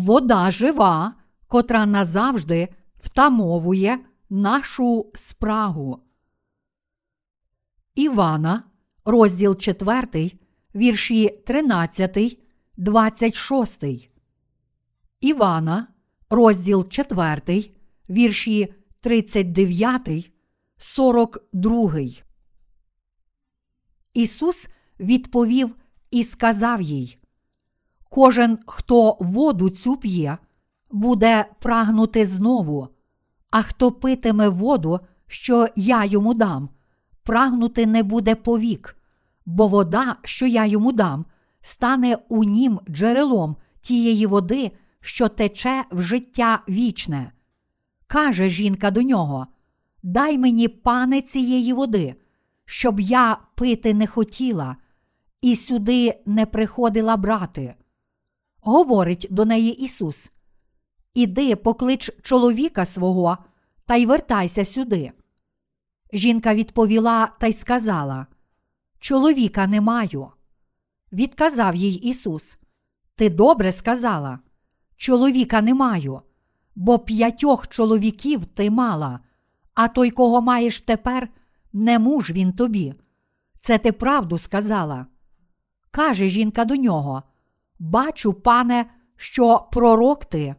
вода жива, котра назавжди втамовує нашу спрагу. Івана, розділ 4, вірші 13, 26. Івана, розділ 4, вірші 39, 42. Ісус відповів і сказав їй: Кожен, хто воду цю п'є, буде прагнути знову, а хто питиме воду, що я йому дам, прагнути не буде повік, бо вода, що я йому дам, стане у нім джерелом тієї води, що тече в життя вічне. Каже жінка до нього: Дай мені, пане, цієї води, щоб я пити не хотіла, і сюди не приходила брати. Говорить до неї Ісус: Іди, поклич чоловіка свого та й вертайся сюди. Жінка відповіла та й сказала: Чоловіка не маю. Відказав їй Ісус: Ти добре сказала, чоловіка не маю, бо п'ятьох чоловіків ти мала, а той, кого маєш тепер, не муж він тобі. Це ти правду сказала. Каже жінка до нього: Бачу, пане, що пророк ти.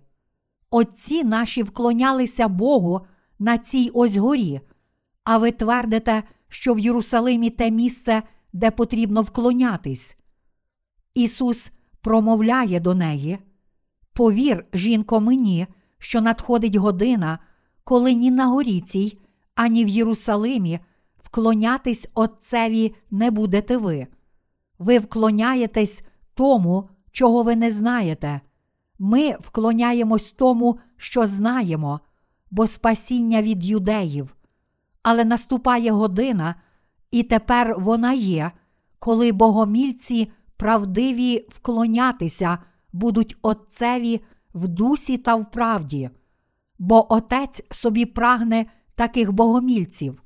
Отці наші вклонялися Богу на цій ось горі, а ви твердите, що в Єрусалимі те місце, де потрібно вклонятись. Ісус промовляє до неї: Повір, жінко, мені, що надходить година, коли ні на горі цій, ані в Єрусалимі вклонятись Отцеві не будете ви. Ви вклоняєтесь тому, чого ви не знаєте. Ми вклоняємось тому, що знаємо, бо спасіння від юдеїв. Але наступає година, і тепер вона є, коли богомільці правдиві вклонятися будуть Отцеві в дусі та в правді, бо Отець собі прагне таких богомільців.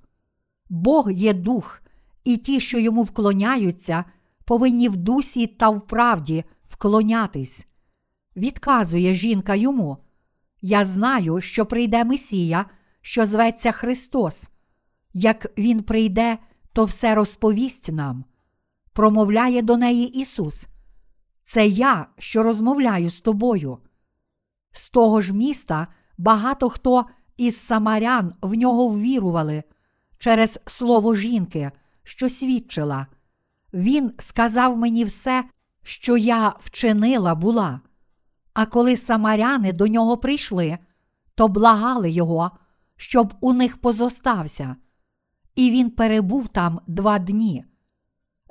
Бог є дух, і ті, що йому вклоняються, повинні в дусі та в правді вклонятись. Відказує жінка йому: Я знаю, що прийде Месія, що зветься Христос. Як Він прийде, то все розповість нам. Промовляє до неї Ісус. Це я, що розмовляю з тобою. З того ж міста багато хто із самарян в нього ввірували через слово жінки, що свідчила. Він сказав мені все, що я вчинила була. А коли самаряни до нього прийшли, то благали його, щоб у них позостався, і він перебув там два дні.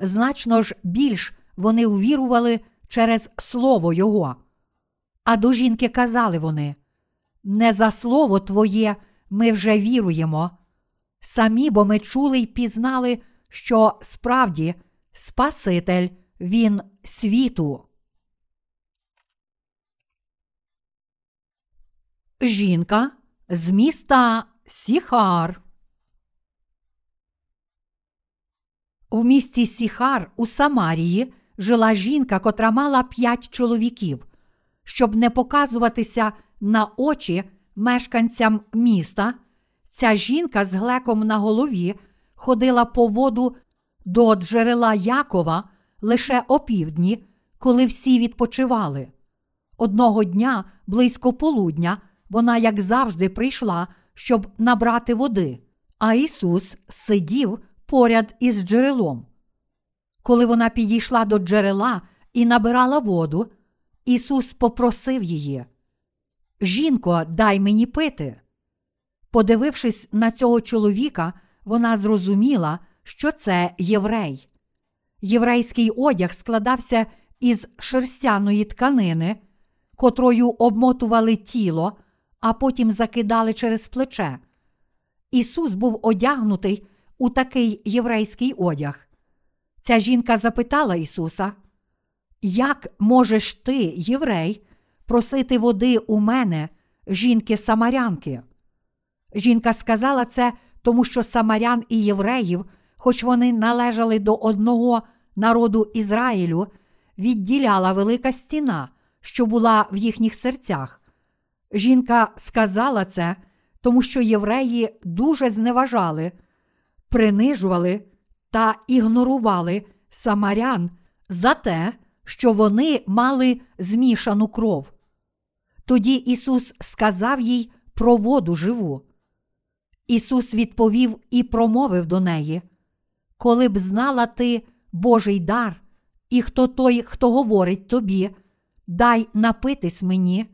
Значно ж більш вони увірували через слово Його. А до жінки казали вони: Не за слово Твоє ми вже віруємо. Самі, бо ми чули й пізнали, що справді Спаситель Він світу. Жінка з міста Сіхар. В місті Сіхар у Самарії жила жінка, котра мала п'ять чоловіків. Щоб не показуватися на очі мешканцям міста, ця жінка з глеком на голові ходила по воду до джерела Якова лише опівдні, коли всі відпочивали. Одного дня, близько полудня, вона, як завжди, прийшла, щоб набрати води, а Ісус сидів поряд із джерелом. Коли вона підійшла до джерела і набирала воду, Ісус попросив її: Жінко, дай мені пити. Подивившись на цього чоловіка, вона зрозуміла, що це єврей. Єврейський одяг складався із шерстяної тканини, котрою обмотували тіло, а потім закидали через плече. Ісус був одягнутий у такий єврейський одяг. Ця жінка запитала Ісуса, як можеш ти, єврей, просити води у мене, жінки самарянки? Жінка сказала це, тому що самарян і євреїв, хоч вони належали до одного народу Ізраїлю, відділяла велика стіна, що була в їхніх серцях. Жінка сказала це, тому що євреї дуже зневажали, принижували та ігнорували самарян за те, що вони мали змішану кров. Тоді Ісус сказав їй про воду живу. Ісус відповів і промовив до неї: Коли б знала ти Божий дар, і хто той, хто говорить тобі, дай напитись мені,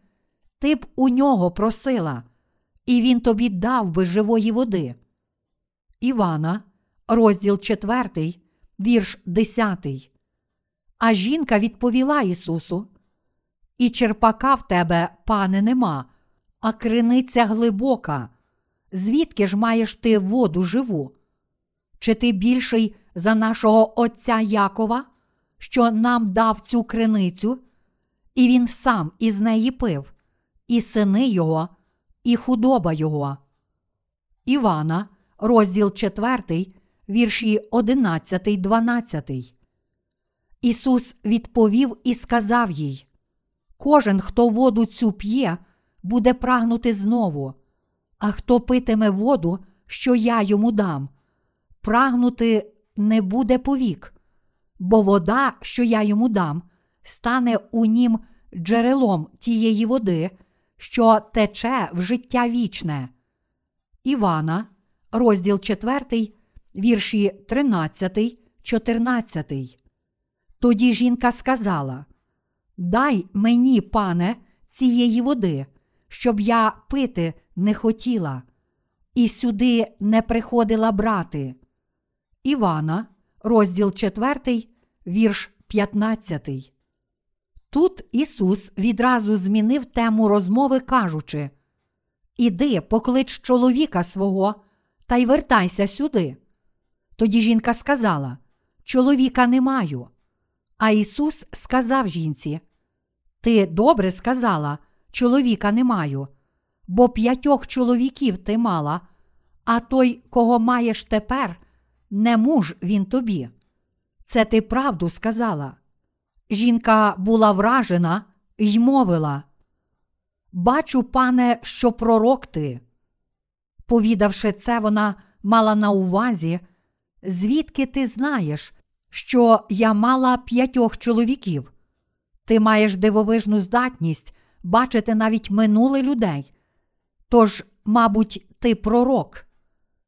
ти б у нього просила, і він тобі дав би живої води. Івана, розділ 4, вірш 10. А жінка відповіла Ісусу: І черпака в тебе, пане, нема, а криниця глибока. Звідки ж маєш ти воду живу? Чи ти більший за нашого Отця Якова, що нам дав цю криницю, і він сам із неї пив, і сини його, і худоба його? Івана, розділ 4, вірші 11, 12. Ісус відповів і сказав їй: Кожен, хто воду цю п'є, буде прагнути знову, а хто питиме воду, що я йому дам, прагнути не буде повік, бо вода, що я йому дам, стане у нім джерелом тієї води, що тече в життя вічне. Івана, розділ 4, вірші 13, 14. Тоді жінка сказала: Дай мені, пане, цієї води, щоб я пити не хотіла, і сюди не приходила брати. Івана, розділ 4, вірш 15. Тут Ісус відразу змінив тему розмови, кажучи: Іди, поклич чоловіка свого та й вертайся сюди. Тоді жінка сказала: Чоловіка не маю. А Ісус сказав жінці: Ти добре сказала, чоловіка не маю, бо п'ятьох чоловіків ти мала, а той, кого маєш тепер, не муж він тобі. Це ти правду сказала. Жінка була вражена й мовила: Бачу, пане, що пророк ти. Повідавши це, вона мала на увазі, звідки ти знаєш, що я мала п'ятьох чоловіків. Ти маєш дивовижну здатність бачити навіть минуле людей. Тож, мабуть, ти пророк.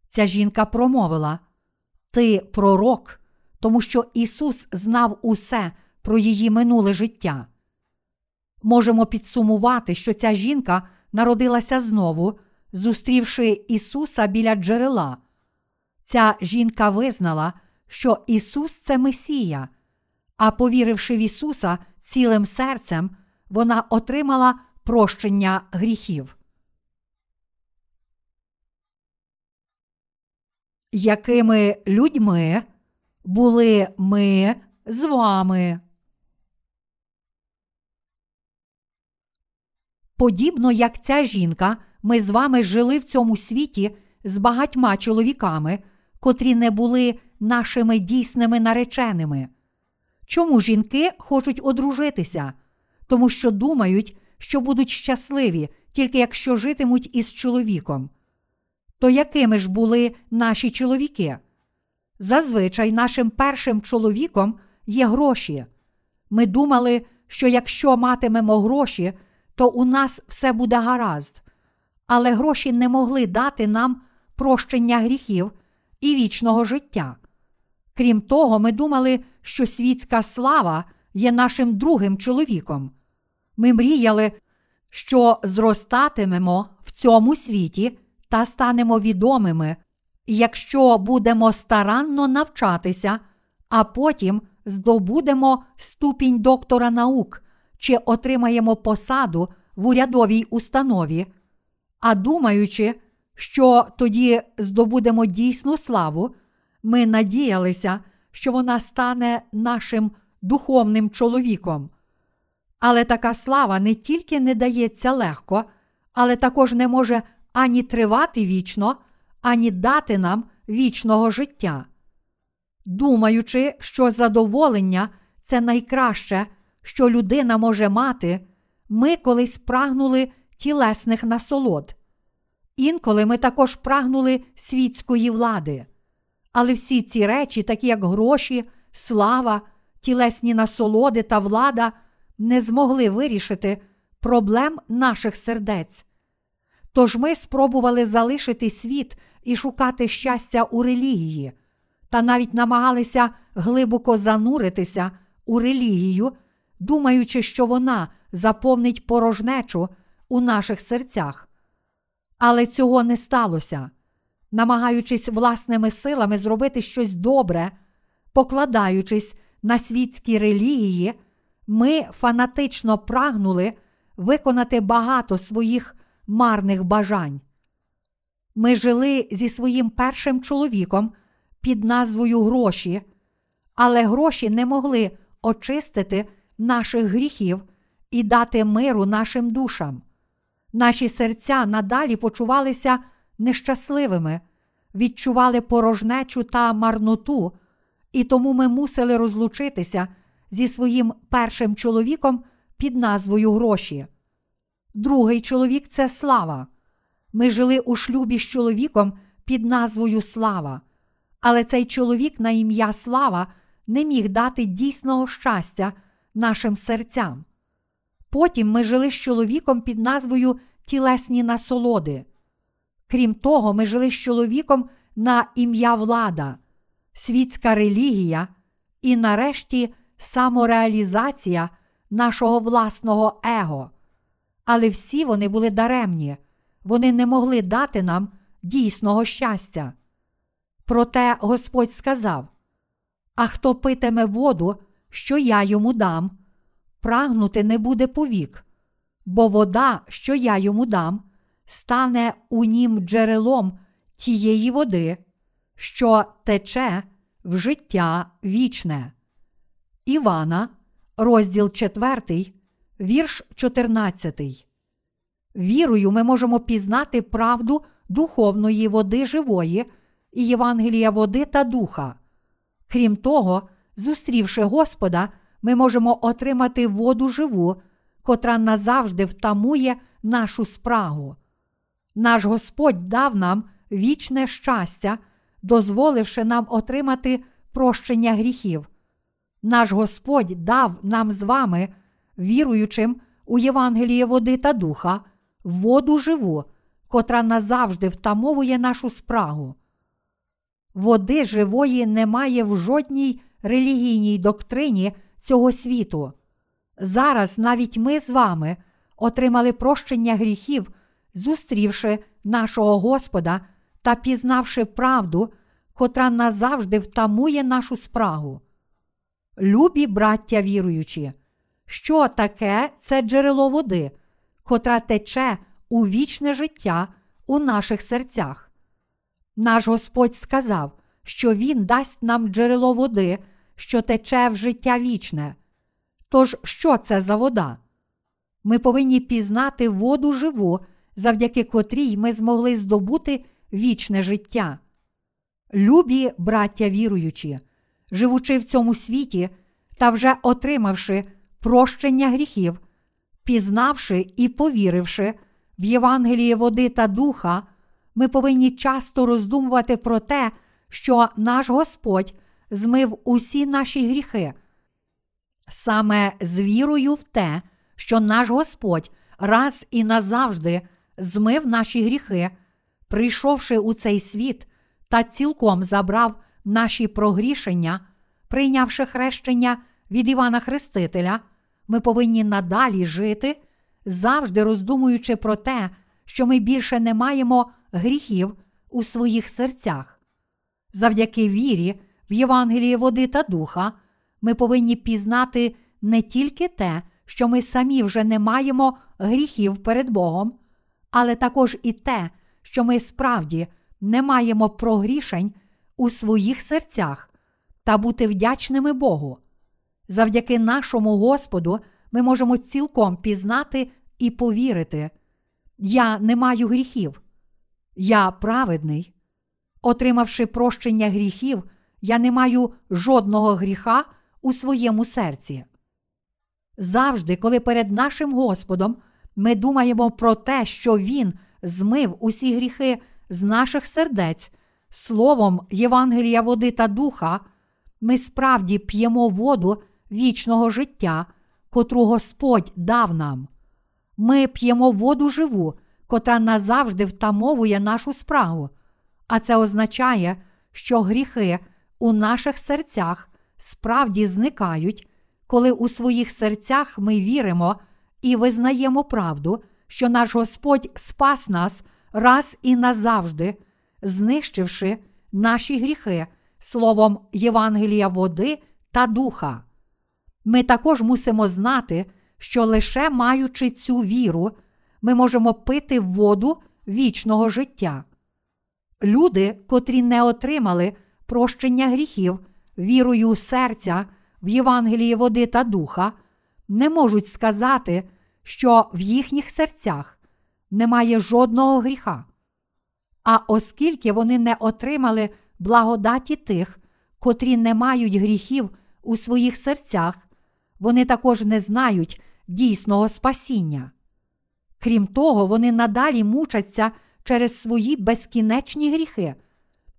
Ця жінка промовила: Ти пророк, тому що Ісус знав усе про її минуле життя. Можемо підсумувати, що ця жінка народилася знову, зустрівши Ісуса біля джерела. Ця жінка визнала, що Ісус це Месія, а повіривши в Ісуса цілим серцем, вона отримала прощення гріхів. Якими людьми були ми з вами? Подібно як ця жінка, ми з вами жили в цьому світі з багатьма чоловіками, котрі не були нашими дійсними нареченими. Чому жінки хочуть одружитися? Тому що думають, що будуть щасливі, тільки якщо житимуть із чоловіком. То якими ж були наші чоловіки? Зазвичай нашим першим чоловіком є гроші. Ми думали, що якщо матимемо гроші, то у нас все буде гаразд. Але гроші не могли дати нам прощення гріхів і вічного життя. Крім того, ми думали, що світська слава є нашим другим чоловіком. Ми мріяли, що зростатимемо в цьому світі та станемо відомими, якщо будемо старанно навчатися, а потім здобудемо ступінь доктора наук чи отримаємо посаду в урядовій установі, а думаючи, що тоді здобудемо дійсну славу, ми надіялися, що вона стане нашим духовним чоловіком. Але така слава не тільки не дається легко, але також не може ані тривати вічно, ані дати нам вічного життя. Думаючи, що задоволення це найкраще, що людина може мати, ми колись прагнули тілесних насолод. Інколи ми також прагнули світської влади. Але всі ці речі, такі як гроші, слава, тілесні насолоди та влада, не змогли вирішити проблем наших сердець. Тож ми спробували залишити світ і шукати щастя у релігії, та навіть намагалися глибоко зануритися у релігію, думаючи, що вона заповнить порожнечу у наших серцях. Але цього не сталося. Намагаючись власними силами зробити щось добре, покладаючись на світські релігії, ми фанатично прагнули виконати багато своїх марних бажань. Ми жили зі своїм першим чоловіком під назвою гроші, але гроші не могли очистити наших гріхів і дати миру нашим душам. Наші серця надалі почувалися нещасливими, відчували порожнечу та марноту, і тому ми мусили розлучитися зі своїм першим чоловіком під назвою гроші. Другий чоловік це слава. Ми жили у шлюбі з чоловіком під назвою Слава, але цей чоловік на ім'я Слава не міг дати дійсного щастя нашим серцям. Потім ми жили з чоловіком під назвою Тілесні насолоди. Крім того, ми жили з чоловіком на ім'я Влада, світська релігія і, нарешті, самореалізація нашого власного его. Але всі вони були даремні, вони не могли дати нам дійсного щастя. Проте Господь сказав: А хто питиме воду, що я йому дам, прагнути не буде повік, бо вода, що я йому дам, стане у нім джерелом тієї води, що тече в життя вічне. Івана, розділ 4, вірш 14. Вірою ми можемо пізнати правду духовної води живої і Євангелія води та духа. Крім того, зустрівши Господа, ми можемо отримати воду живу, котра назавжди втамує нашу спрагу. Наш Господь дав нам вічне щастя, дозволивши нам отримати прощення гріхів. Наш Господь дав нам з вами, віруючим у Євангеліє води та духа, воду живу, котра назавжди втамовує нашу спрагу. Води живої немає в жодній релігійній доктрині цього світу. Зараз навіть ми з вами отримали прощення гріхів, зустрівши нашого Господа та пізнавши правду, котра назавжди втамує нашу спрагу. Любі браття віруючі, що таке це джерело води, котра тече у вічне життя у наших серцях. Наш Господь сказав, що Він дасть нам джерело води, що тече в життя вічне. Тож, що це за вода? Ми повинні пізнати воду живу, завдяки котрій ми змогли здобути вічне життя. Любі браття віруючі, живучи в цьому світі та вже отримавши прощення гріхів, пізнавши і повіривши в Євангеліє води та духа, ми повинні часто роздумувати про те, що наш Господь змив усі наші гріхи. Саме з вірою в те, що наш Господь раз і назавжди змив наші гріхи, прийшовши у цей світ та цілком забрав наші прогрішення, прийнявши хрещення від Івана Хрестителя, ми повинні надалі жити, завжди роздумуючи про те, що ми більше не маємо гріхів у своїх серцях. Завдяки вірі в Євангелії води та духа, ми повинні пізнати не тільки те, що ми самі вже не маємо гріхів перед Богом, але також і те, що ми справді не маємо прогрішень у своїх серцях та бути вдячними Богу. Завдяки нашому Господу ми можемо цілком пізнати і повірити. Я не маю гріхів, я праведний. Отримавши прощення гріхів, я не маю жодного гріха у своєму серці. Завжди, коли перед нашим Господом ми думаємо про те, що Він змив усі гріхи з наших сердець, словом Євангелія води та духа, ми справді п'ємо воду вічного життя, котру Господь дав нам. Ми п'ємо воду живу, котра назавжди втамовує нашу справу, а це означає, що гріхи у наших серцях справді зникають, коли у своїх серцях ми віримо і визнаємо правду, що наш Господь спас нас раз і назавжди, знищивши наші гріхи словом Євангелія води та духа. Ми також мусимо знати, що лише маючи цю віру, ми можемо пити воду вічного життя. Люди, котрі не отримали прощення гріхів вірою серця в Євангелії води та духа, не можуть сказати, що в їхніх серцях немає жодного гріха. А оскільки вони не отримали благодаті тих, котрі не мають гріхів у своїх серцях, вони також не знають дійсного спасіння. Крім того, вони надалі мучаться через свої безкінечні гріхи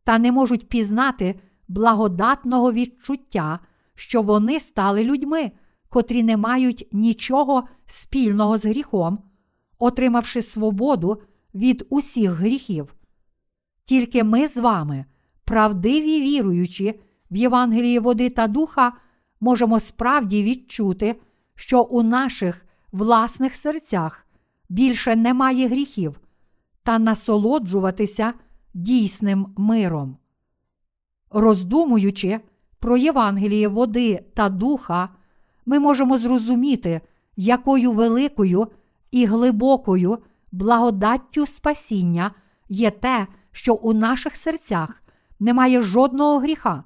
та не можуть пізнати благодатного відчуття, що вони стали людьми, котрі не мають нічого спільного з гріхом, отримавши свободу від усіх гріхів. Тільки ми з вами, правдиві віруючі в Євангелії води та духа, можемо справді відчути, що у наших власних серцях більше немає гріхів, та насолоджуватися дійсним миром. Роздумуючи про Євангеліє води та духа, ми можемо зрозуміти, якою великою і глибокою благодаттю спасіння є те, що у наших серцях немає жодного гріха,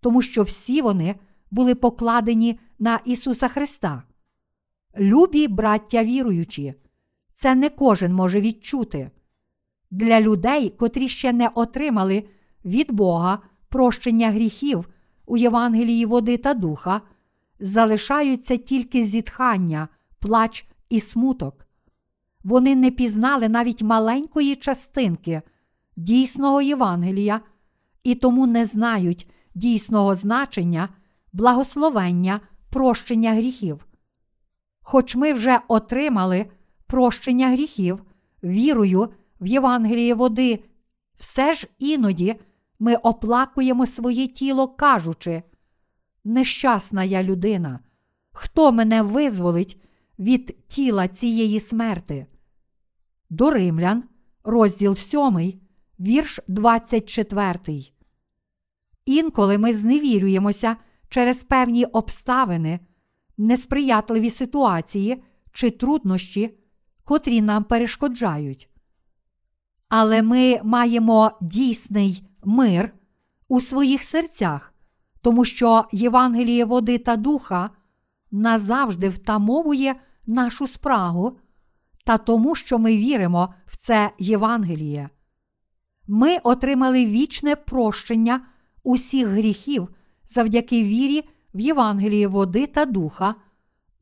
тому що всі вони були покладені на Ісуса Христа. Любі браття віруючі, це не кожен може відчути. Для людей, котрі ще не отримали від Бога прощення гріхів у Євангелії води та духа, залишаються тільки зітхання, плач і смуток. Вони не пізнали навіть маленької частинки дійсного Євангелія і тому не знають дійсного значення, благословення, прощення гріхів. Хоч ми вже отримали прощення гріхів, вірою в Євангеліє води, все ж іноді ми оплакуємо своє тіло, кажучи, нещасна я людина, хто мене визволить від тіла цієї смерти? До Римлян, розділ 7, вірш 24. Інколи ми зневірюємося через певні обставини, несприятливі ситуації чи труднощі, котрі нам перешкоджають. Але ми маємо дійсний мир у своїх серцях, тому що Євангеліє води та духа назавжди втамовує нашу спрагу та тому, що ми віримо в це Євангеліє. Ми отримали вічне прощення усіх гріхів завдяки вірі в Євангеліє води та духа,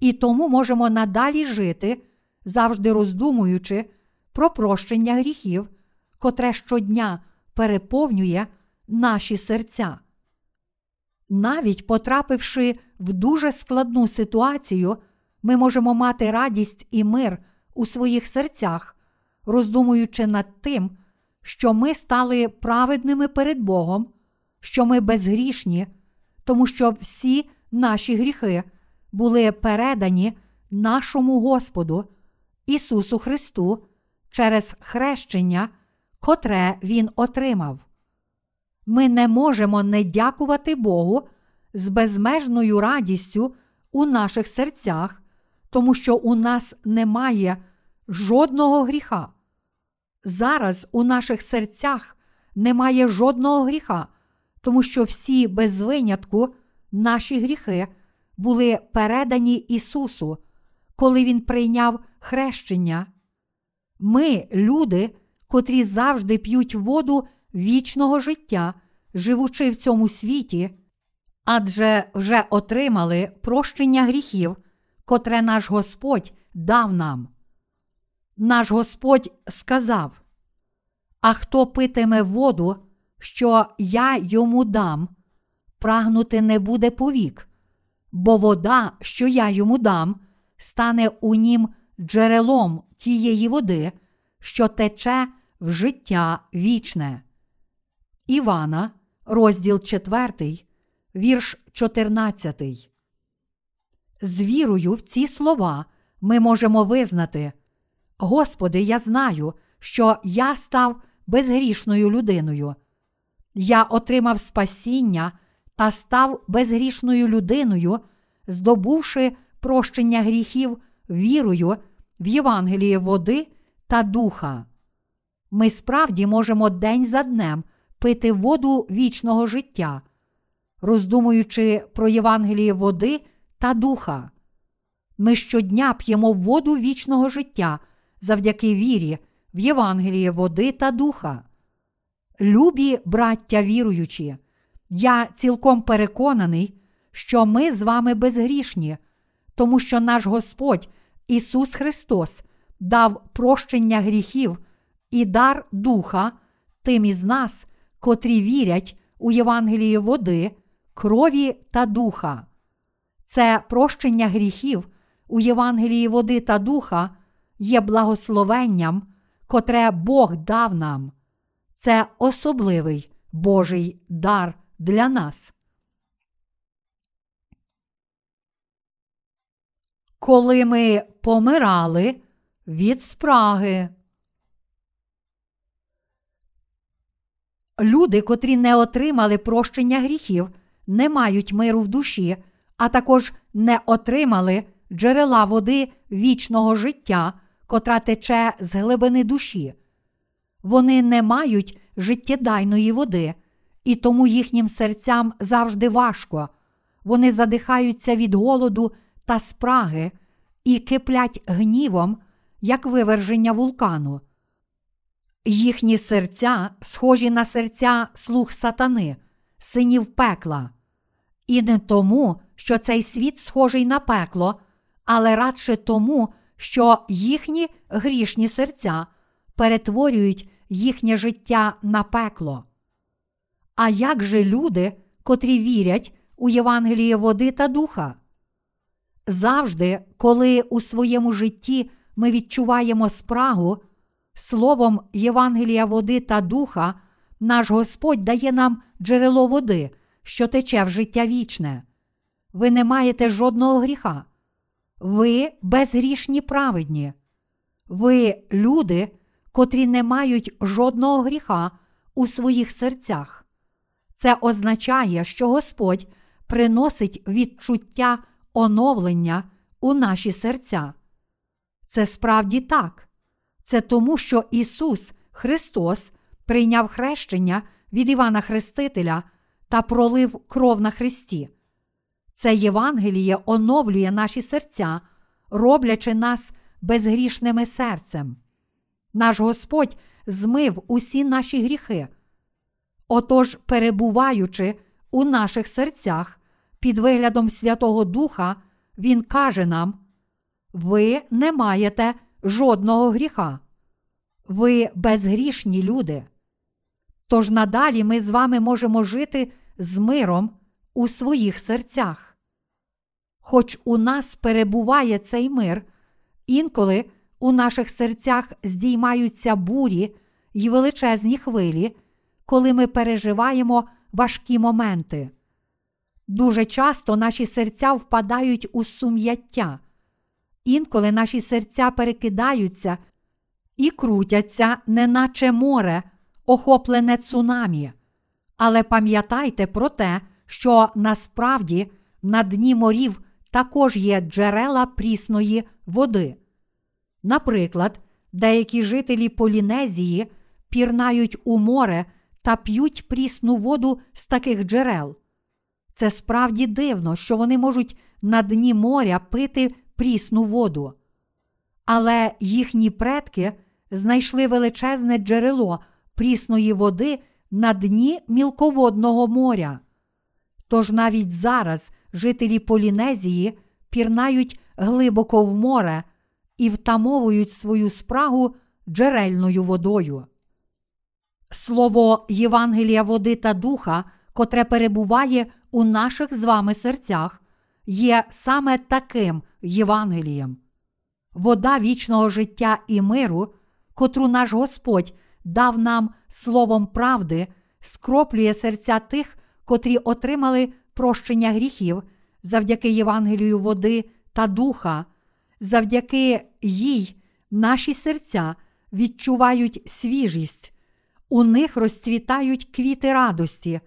і тому можемо надалі жити, завжди роздумуючи про прощення гріхів, котре щодня переповнює наші серця. Навіть потрапивши в дуже складну ситуацію, ми можемо мати радість і мир у своїх серцях, роздумуючи над тим, що ми стали праведними перед Богом, що ми безгрішні, тому що всі наші гріхи були передані нашому Господу, Ісусу Христу, через хрещення, котре Він отримав. Ми не можемо не дякувати Богу з безмежною радістю у наших серцях, тому що у нас немає жодного гріха. Зараз у наших серцях немає жодного гріха, тому що всі без винятку наші гріхи були передані Ісусу, коли Він прийняв хрещення. Ми, люди, котрі завжди п'ють воду вічного життя, живучи в цьому світі, адже вже отримали прощення гріхів, котре наш Господь дав нам. Наш Господь сказав: А хто питиме воду, що я йому дам, прагнути не буде повік, бо вода, що я йому дам, стане у нім джерелом тієї води, що тече в життя вічне. Івана, розділ 4, вірш 14. З вірою в ці слова ми можемо визнати: Господи, я знаю, що я став безгрішною людиною. Я отримав спасіння та став безгрішною людиною, здобувши прощення гріхів вірою в Євангеліє води та духа. Ми справді можемо день за днем пити воду вічного життя, роздумуючи про Євангеліє води та духа. Ми щодня п'ємо воду вічного життя завдяки вірі в Євангеліє води та духа. Любі браття віруючі, я цілком переконаний, що ми з вами безгрішні, тому що наш Господь Ісус Христос дав прощення гріхів і дар Духа тим із нас, котрі вірять у Євангеліє води, крові та духа. Це прощення гріхів у Євангелії води та духа є благословенням, котре Бог дав нам. Це особливий Божий дар для нас. Коли ми помирали від спраги. Люди, котрі не отримали прощення гріхів, не мають миру в душі, а також не отримали джерела води вічного життя, котра тече з глибини душі. Вони не мають життєдайної води, і тому їхнім серцям завжди важко. Вони задихаються від голоду та спраги і киплять гнівом, як виверження вулкану. Їхні серця схожі на серця слуг сатани, синів пекла. І не тому, що цей світ схожий на пекло, але радше тому, що їхні грішні серця перетворюють їхнє життя на пекло. А як же люди, котрі вірять у Євангеліє води та духа? Завжди, коли у своєму житті ми відчуваємо спрагу, словом Євангелія води та духа, наш Господь дає нам джерело води, що тече в життя вічне. Ви не маєте жодного гріха. Ви безгрішні праведні. Ви люди, котрі не мають жодного гріха у своїх серцях. Це означає, що Господь приносить відчуття оновлення у наші серця. Це справді так. Це тому, що Ісус Христос прийняв хрещення від Івана Хрестителя та пролив кров на Христі. Це Євангеліє оновлює наші серця, роблячи нас безгрішними серцем. Наш Господь змив усі наші гріхи. Отож, перебуваючи у наших серцях під виглядом Святого Духа, Він каже нам: ви не маєте жодного гріха. Ви безгрішні люди. Тож надалі ми з вами можемо жити з миром у своїх серцях. Хоч у нас перебуває цей мир, інколи у наших серцях здіймаються бурі й величезні хвилі, коли ми переживаємо важкі моменти. Дуже часто наші серця впадають у сум'яття, інколи наші серця перекидаються і крутяться, неначе море, охоплене цунамі. Але пам'ятайте про те, що насправді на дні морів також є джерела прісної води. Наприклад, деякі жителі Полінезії пірнають у море та п'ють прісну воду з таких джерел. Це справді дивно, що вони можуть на дні моря пити прісну воду. Але їхні предки знайшли величезне джерело прісної води на дні мілководного моря. Тож навіть зараз жителі Полінезії пірнають глибоко в море і втамовують свою спрагу джерельною водою. Слово Євангелія води та духа, котре перебуває у наших з вами серцях, є саме таким Євангелієм. Вода вічного життя і миру, котру наш Господь дав нам словом правди, скроплює серця тих, котрі отримали прощення гріхів завдяки Євангелію води та духа, завдяки їй наші серця відчувають свіжість, у них розцвітають квіти радості,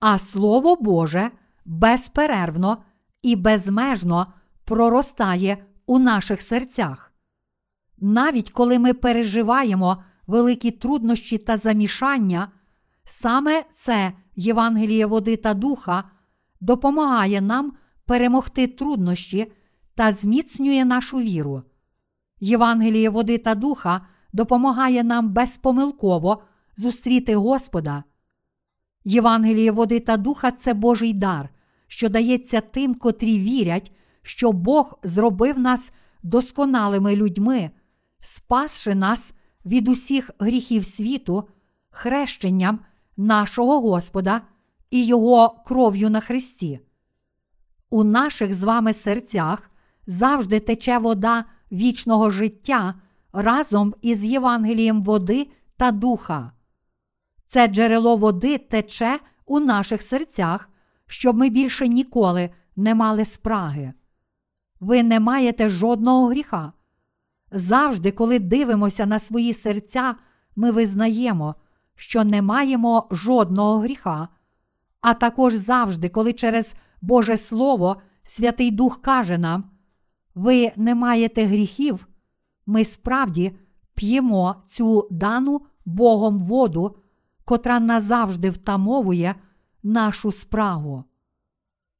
а Слово Боже безперервно і безмежно проростає у наших серцях. Навіть коли ми переживаємо великі труднощі та замішання, саме це Євангеліє води та духа допомагає нам перемогти труднощі та зміцнює нашу віру. Євангеліє води та духа допомагає нам безпомилково зустріти Господа. Євангеліє води та духа це Божий дар, що дається тим, котрі вірять, що Бог зробив нас досконалими людьми, спасши нас від усіх гріхів світу, хрещенням нашого Господа і Його кров'ю на Христі. У наших з вами серцях завжди тече вода вічного життя разом із Євангелієм води та духа. Це джерело води тече у наших серцях, щоб ми більше ніколи не мали спраги. Ви не маєте жодного гріха. Завжди, коли дивимося на свої серця, ми визнаємо, що не маємо жодного гріха, а також завжди, коли через Боже Слово Святий Дух каже нам, ви не маєте гріхів, ми справді п'ємо цю дану Богом воду, котра назавжди втамовує нашу спрагу.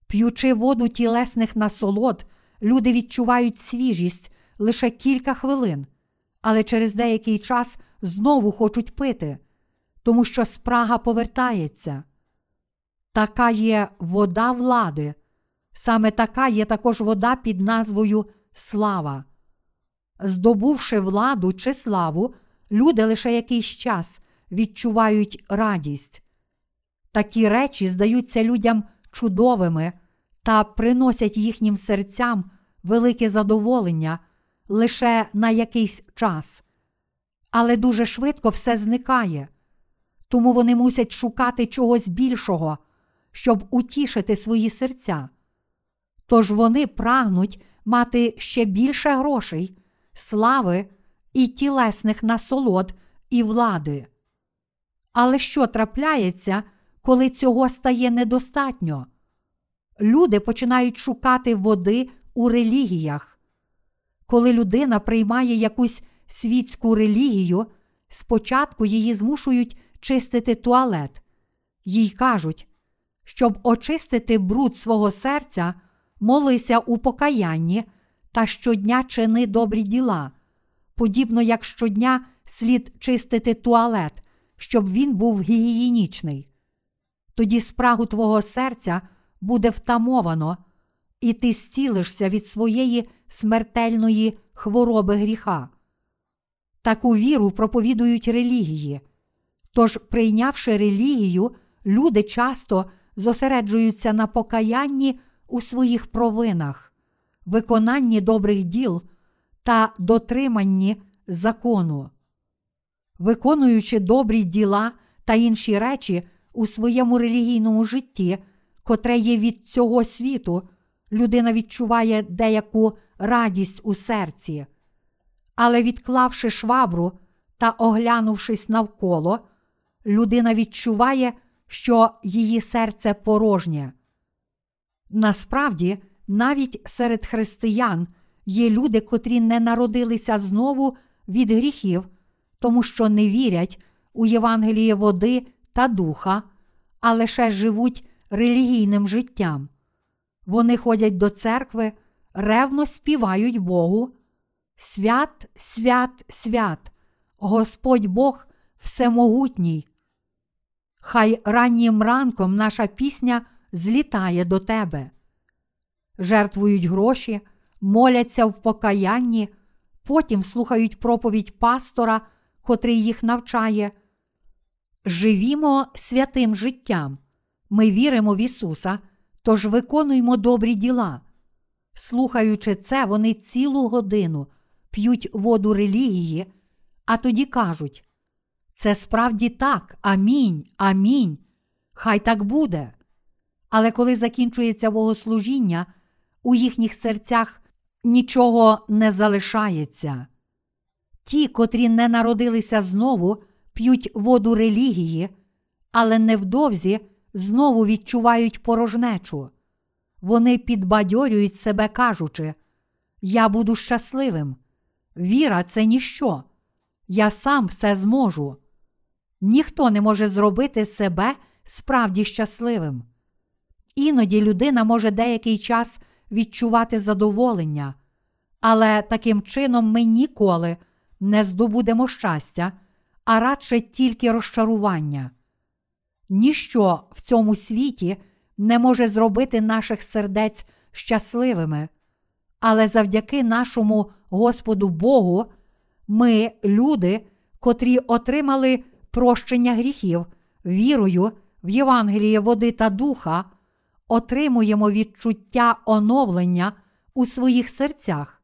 П'ючи воду тілесних насолод, люди відчувають свіжість лише кілька хвилин, але через деякий час знову хочуть пити, тому що спрага повертається. Така є вода влади, саме така є також вода під назвою Слава. Здобувши владу чи славу, люди лише якийсь час відчувають радість. Такі речі здаються людям чудовими та приносять їхнім серцям велике задоволення лише на якийсь час. Але дуже швидко все зникає, тому вони мусять шукати чогось більшого, щоб утішити свої серця. Тож вони прагнуть мати ще більше грошей, слави і тілесних насолод і влади. Але що трапляється, коли цього стає недостатньо? Люди починають шукати води у релігіях. Коли людина приймає якусь світську релігію, спочатку її змушують чистити туалет. Їй кажуть, щоб очистити бруд свого серця, молися у покаянні та щодня чини добрі діла, подібно як щодня слід чистити туалет, щоб він був гігієнічний. Тоді спрагу твого серця буде втамовано, і ти зцілишся від своєї смертельної хвороби гріха. Таку віру проповідують релігії. Тож, прийнявши релігію, люди часто зосереджуються на покаянні у своїх провинах, виконанні добрих діл та дотриманні закону. Виконуючи добрі діла та інші речі у своєму релігійному житті, котре є від цього світу, людина відчуває деяку радість у серці. Але відклавши швабру та оглянувшись навколо, людина відчуває, що її серце порожнє. Насправді, навіть серед християн є люди, котрі не народилися знову від гріхів, тому що не вірять у Євангеліє води та духа, а лише живуть релігійним життям. Вони ходять до церкви, ревно співають Богу. Свят, свят, свят, Господь Бог Всемогутній. Хай раннім ранком наша пісня злітає до тебе. Жертвують гроші, моляться в покаянні, потім слухають проповідь пастора, котрий їх навчає. Живімо святим життям. Ми віримо в Ісуса, тож виконуємо добрі діла. Слухаючи це, вони цілу годину п'ють воду релігії, а тоді кажуть: це справді так, амінь, амінь. Хай так буде. Але коли закінчується богослужіння, у їхніх серцях нічого не залишається. Ті, котрі не народилися знову, п'ють воду релігії, але невдовзі знову відчувають порожнечу. Вони підбадьорюють себе, кажучи: Я буду щасливим. Віра це ніщо. Я сам все зможу. Ніхто не може зробити себе справді щасливим. Іноді людина може деякий час відчувати задоволення, але таким чином ми ніколи не здобудемо щастя, а радше тільки розчарування. Ніщо в цьому світі не може зробити наших сердець щасливими, але завдяки нашому Господу Богу, ми, люди, котрі отримали прощення гріхів, вірою в Євангеліє води та духа, отримуємо відчуття оновлення у своїх серцях.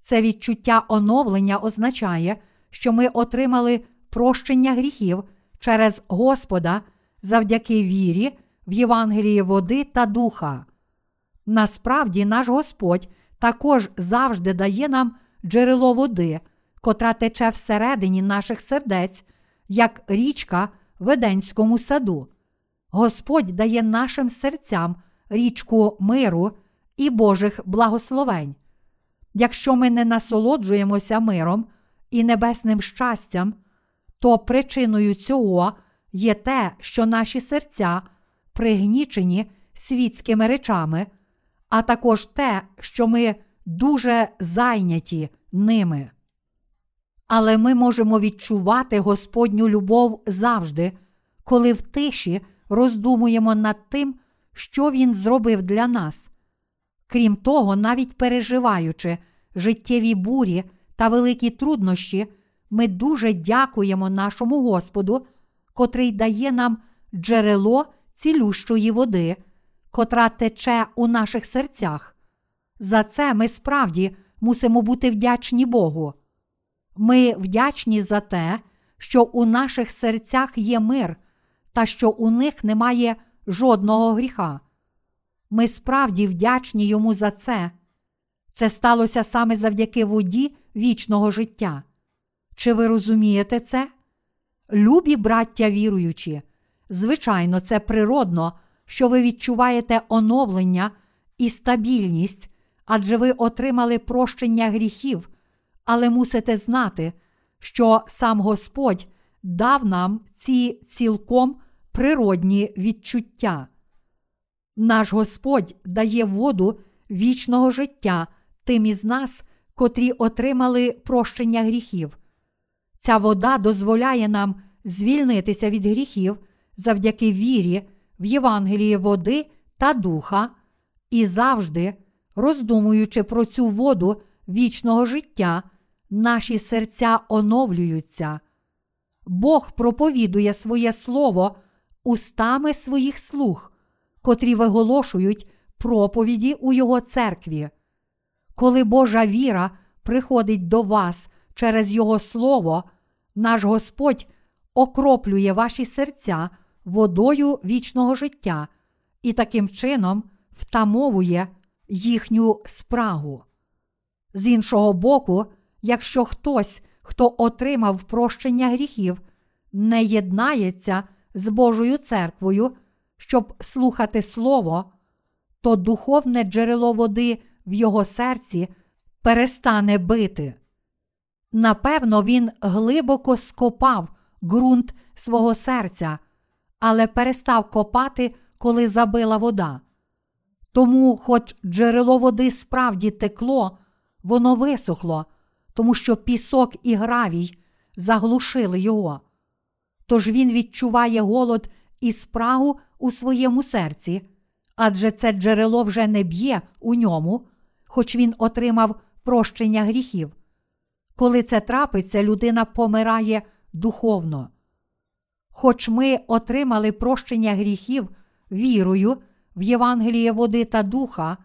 Це відчуття оновлення означає, що ми отримали прощення гріхів через Господа завдяки вірі в Євангеліє води та духа. Насправді, наш Господь також завжди дає нам джерело води, котра тече всередині наших сердець, як річка в Еденському саду. Господь дає нашим серцям річку миру і Божих благословень. Якщо ми не насолоджуємося миром і небесним щастям, то причиною цього є те, що наші серця пригнічені світськими речами, а також те, що ми дуже зайняті ними. Але ми можемо відчувати Господню любов завжди, коли в тиші роздумуємо над тим, що Він зробив для нас. Крім того, навіть переживаючи життєві бурі та великі труднощі, ми дуже дякуємо нашому Господу, котрий дає нам джерело цілющої води, котра тече у наших серцях. За це ми справді мусимо бути вдячні Богу. Ми вдячні за те, що у наших серцях є мир та що у них немає жодного гріха. Ми справді вдячні йому за це. Це сталося саме завдяки воді вічного життя. Чи ви розумієте це? Любі браття віруючі, звичайно, це природно, що ви відчуваєте оновлення і стабільність, адже ви отримали прощення гріхів, але мусите знати, що сам Господь дав нам ці цілком природні відчуття. Наш Господь дає воду вічного життя тим із нас, котрі отримали прощення гріхів. Ця вода дозволяє нам звільнитися від гріхів завдяки вірі в Євангелії води та духа, і завжди, роздумуючи про цю воду вічного життя, наші серця оновлюються. Бог проповідує своє Слово устами своїх слуг, котрі виголошують проповіді у Його церкві. Коли Божа віра приходить до вас через Його Слово, наш Господь окроплює ваші серця водою вічного життя і таким чином втамовує їхню спрагу. З іншого боку, якщо хтось, хто отримав прощення гріхів, не єднається з Божою церквою, щоб слухати Слово, то духовне джерело води в його серці перестане бити. Напевно, він глибоко скопав ґрунт свого серця, але перестав копати, коли забила вода. Тому, хоч джерело води справді текло, воно висохло, тому що пісок і гравій заглушили його. Тож він відчуває голод і спрагу у своєму серці, адже це джерело вже не б'є у ньому, хоч він отримав прощення гріхів. Коли це трапиться, людина помирає духовно. Хоч ми отримали прощення гріхів вірою в Євангеліє води та духа,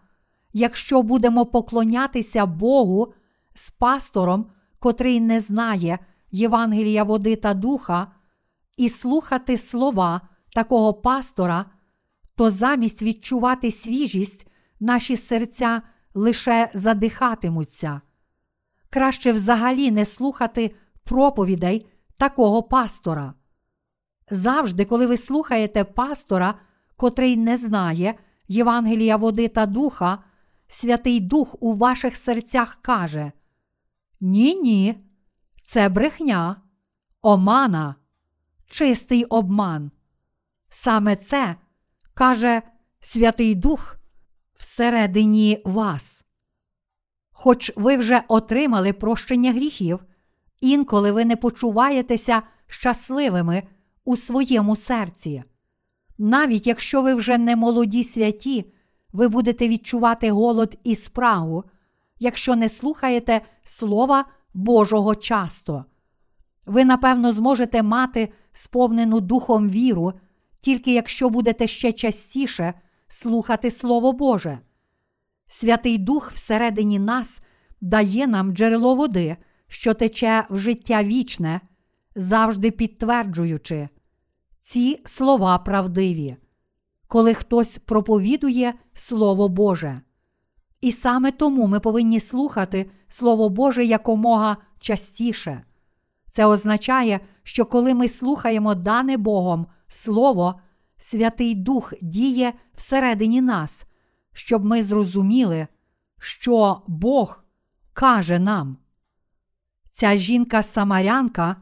якщо будемо поклонятися Богу з пастором, котрий не знає Євангелія води та духа, і слухати слова такого пастора, то замість відчувати свіжість, наші серця лише задихатимуться. Краще взагалі не слухати проповідей такого пастора. Завжди, коли ви слухаєте пастора, котрий не знає Євангелія води та духа, Святий Дух у ваших серцях каже: Ні, ні, це брехня, омана, чистий обман. Саме це каже Святий Дух всередині вас. Хоч ви вже отримали прощення гріхів, інколи ви не почуваєтеся щасливими у своєму серці. Навіть якщо ви вже не молоді святі, ви будете відчувати голод і спрагу, якщо не слухаєте Слова Божого часто. Ви, напевно, зможете мати сповнену духом віру, тільки якщо будете ще частіше слухати Слово Боже. Святий Дух всередині нас дає нам джерело води, що тече в життя вічне, завжди підтверджуючи, ці слова правдиві, коли хтось проповідує Слово Боже. І саме тому ми повинні слухати Слово Боже якомога частіше. Це означає, що коли ми слухаємо дане Богом Слово, Святий Дух діє всередині нас, щоб ми зрозуміли, що Бог каже нам. Ця жінка-самарянка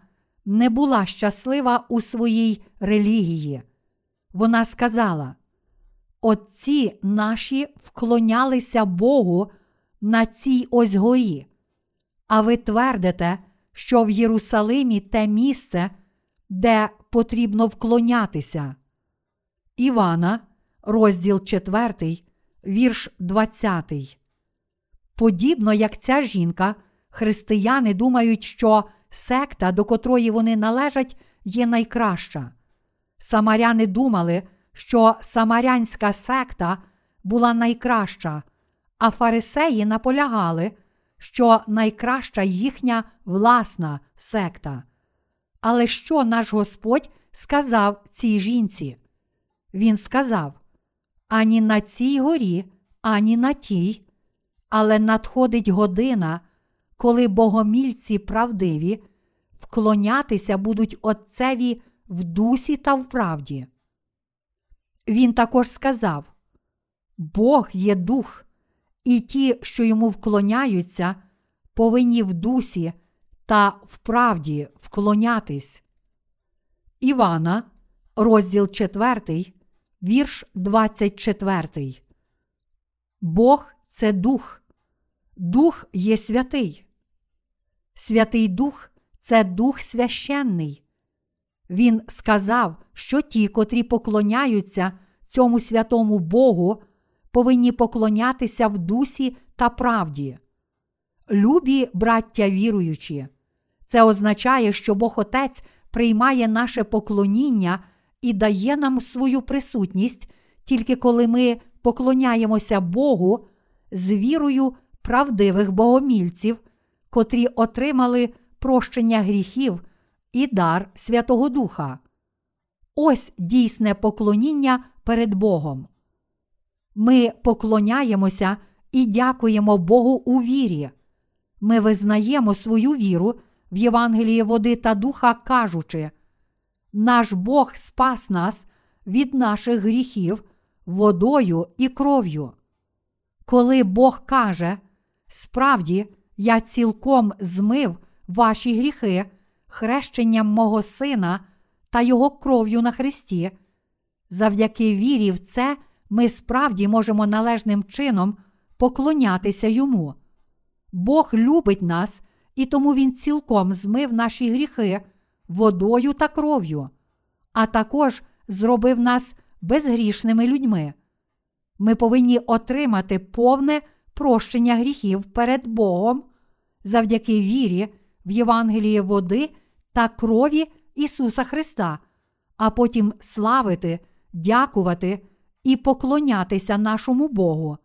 не була щаслива у своїй релігії. Вона сказала: Отці наші вклонялися Богу на цій ось горі, а ви твердите, що в Єрусалимі те місце, де потрібно вклонятися. Івана, розділ 4, вірш 20. Подібно як ця жінка, християни думають, що секта, до котрої вони належать, є найкраща. Самаряни думали, що самарянська секта була найкраща, а фарисеї наполягали, що найкраща їхня власна секта. Але що наш Господь сказав цій жінці? Він сказав: ані на цій горі, ані на тій, але надходить година, коли богомільці правдиві вклонятися будуть Отцеві в дусі та в правді. Він також сказав: Бог є дух, і ті, що йому вклоняються, повинні в дусі та в правді вклонятись. Івана, розділ 4, вірш 24. Бог це дух, дух є святий. Святий Дух це дух священний. Він сказав, що ті, котрі поклоняються цьому святому Богу, повинні поклонятися в дусі та правді. Любі браття віруючі, це означає, що Бог Отець приймає наше поклоніння і дає нам свою присутність, тільки коли ми поклоняємося Богу з вірою правдивих богомільців, котрі отримали прощення гріхів і дар Святого Духа. Ось дійсне поклоніння перед Богом. Ми поклоняємося і дякуємо Богу у вірі. Ми визнаємо свою віру в Євангелії води та духа, кажучи, наш Бог спас нас від наших гріхів водою і кров'ю. Коли Бог каже, справді я цілком змив ваші гріхи хрещенням мого сина та його кров'ю на Христі, завдяки вірі в це ми справді можемо належним чином поклонятися йому. Бог любить нас, і тому Він цілком змив наші гріхи водою та кров'ю, а також зробив нас безгрішними людьми. Ми повинні отримати повне прощення гріхів перед Богом завдяки вірі в Євангеліє води та крові Ісуса Христа, а потім славити, дякувати і поклонятися нашому Богу.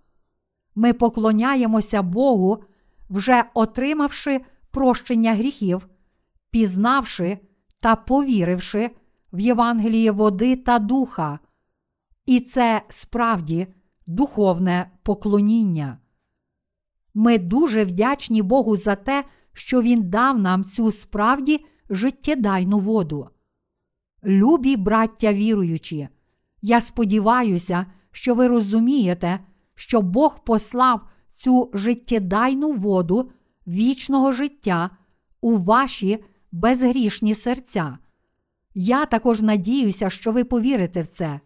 Ми поклоняємося Богу, вже отримавши прощення гріхів, пізнавши та повіривши в Євангеліє води та духа. І це справді духовне поклоніння. Ми дуже вдячні Богу за те, що Він дав нам цю справді життєдайну воду. Любі браття віруючі, я сподіваюся, що ви розумієте, що Бог послав цю життєдайну воду вічного життя у ваші безгрішні серця. Я також надіюся, що ви повірите в це,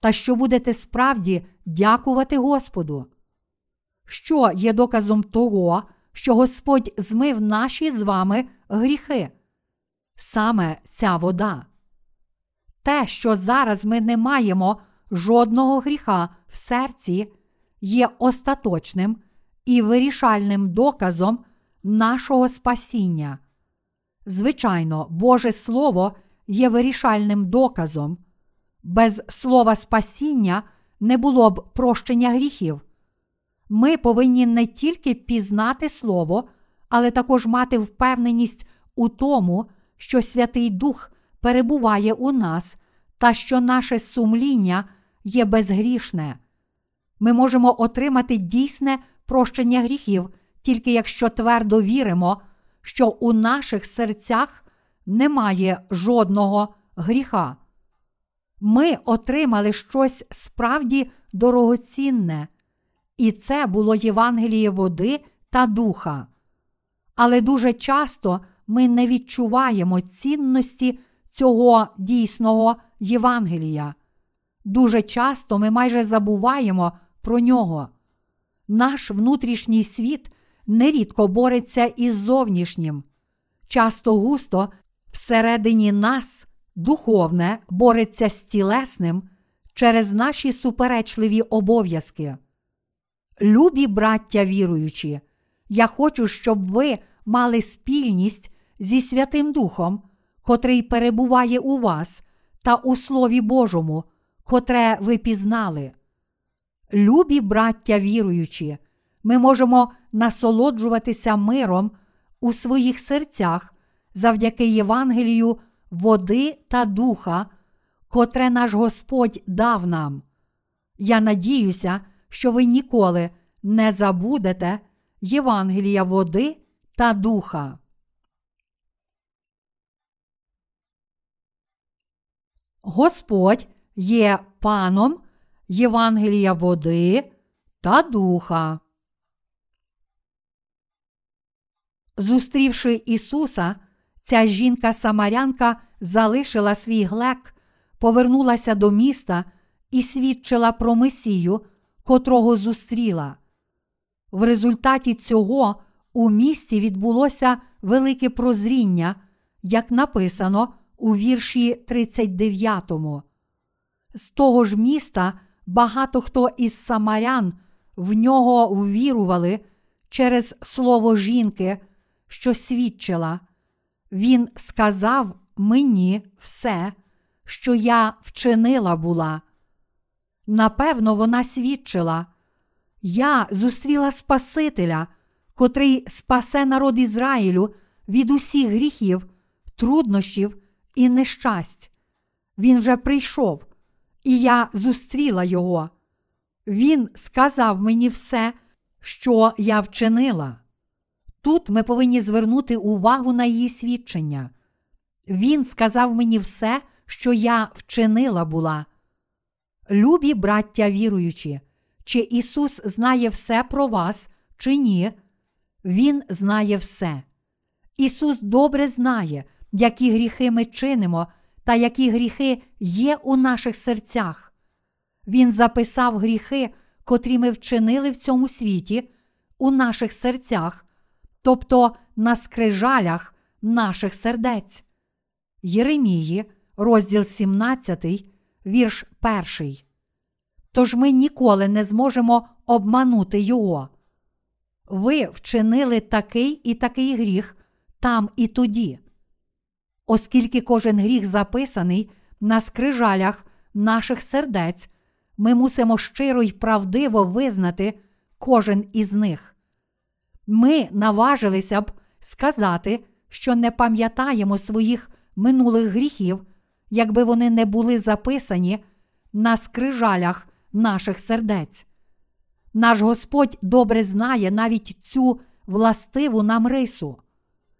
та що будете справді дякувати Господу. Що є доказом того, що Господь змив наші з вами гріхи? Саме ця вода. Те, що зараз ми не маємо жодного гріха в серці, є остаточним і вирішальним доказом нашого спасіння. Звичайно, Боже Слово є вирішальним доказом. Без слова спасіння не було б прощення гріхів. Ми повинні не тільки пізнати Слово, але також мати впевненість у тому, що Святий Дух перебуває у нас та що наше сумління є безгрішне. Ми можемо отримати дійсне прощення гріхів, тільки якщо твердо віримо, що у наших серцях немає жодного гріха. Ми отримали щось справді дорогоцінне, і це було Євангеліє води та духа. Але дуже часто ми не відчуваємо цінності цього дійсного Євангелія. Дуже часто ми майже забуваємо про нього. Наш внутрішній світ нерідко бореться із зовнішнім. Часто густо всередині нас духовне бореться з тілесним через наші суперечливі обов'язки. Любі браття віруючі, я хочу, щоб ви мали спільність зі Святим Духом, котрий перебуває у вас, та у Слові Божому, котре ви пізнали. Любі браття віруючі, ми можемо насолоджуватися миром у своїх серцях завдяки Євангелію води та духа, котре наш Господь дав нам. Я надіюся, що ви ніколи не забудете Євангелія води та духа. Господь є паном Євангелія води та духа. Зустрівши Ісуса, ця жінка-самарянка залишила свій глек, повернулася до міста і свідчила про Месію, котрого зустріла. В результаті цього у місті відбулося велике прозріння, як написано у вірші 39. З того ж міста багато хто із самарян в нього ввірували через слово жінки, що свідчила. Він сказав мені все, що я вчинила була. Напевно, вона свідчила. Я зустріла Спасителя, котрий спасе народ Ізраїлю від усіх гріхів, труднощів і нещасть. Він вже прийшов, і я зустріла його. Він сказав мені все, що я вчинила. Тут ми повинні звернути увагу на її свідчення. Він сказав мені все, що я вчинила була. Любі браття віруючі, чи Ісус знає все про вас, чи ні, Він знає все. Ісус добре знає, які гріхи ми чинимо та які гріхи є у наших серцях. Він записав гріхи, котрі ми вчинили в цьому світі, у наших серцях, тобто на скрижалях наших сердець. Єремії, розділ 17, вірш 1. тож ми ніколи не зможемо обманути Його. Ви вчинили такий і такий гріх там і тоді. Оскільки кожен гріх записаний на скрижалях наших сердець, ми мусимо щиро й правдиво визнати кожен із них. Ми наважилися б сказати, що не пам'ятаємо своїх минулих гріхів, якби вони не були записані на скрижалях наших сердець. Наш Господь добре знає навіть цю властиву нам рису.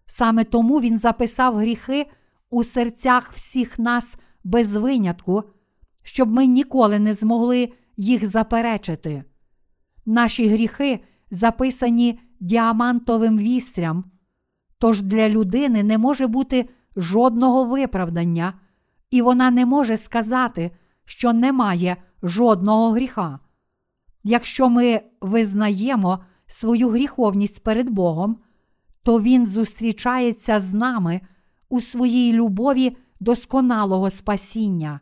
Саме тому Він записав гріхи у серцях всіх нас без винятку, щоб ми ніколи не змогли їх заперечити. Наші гріхи записані діамантовим вістрям, тож для людини не може бути жодного виправдання, і вона не може сказати, що немає жодного гріха. Якщо ми визнаємо свою гріховність перед Богом, то Він зустрічається з нами у своїй любові досконалого спасіння.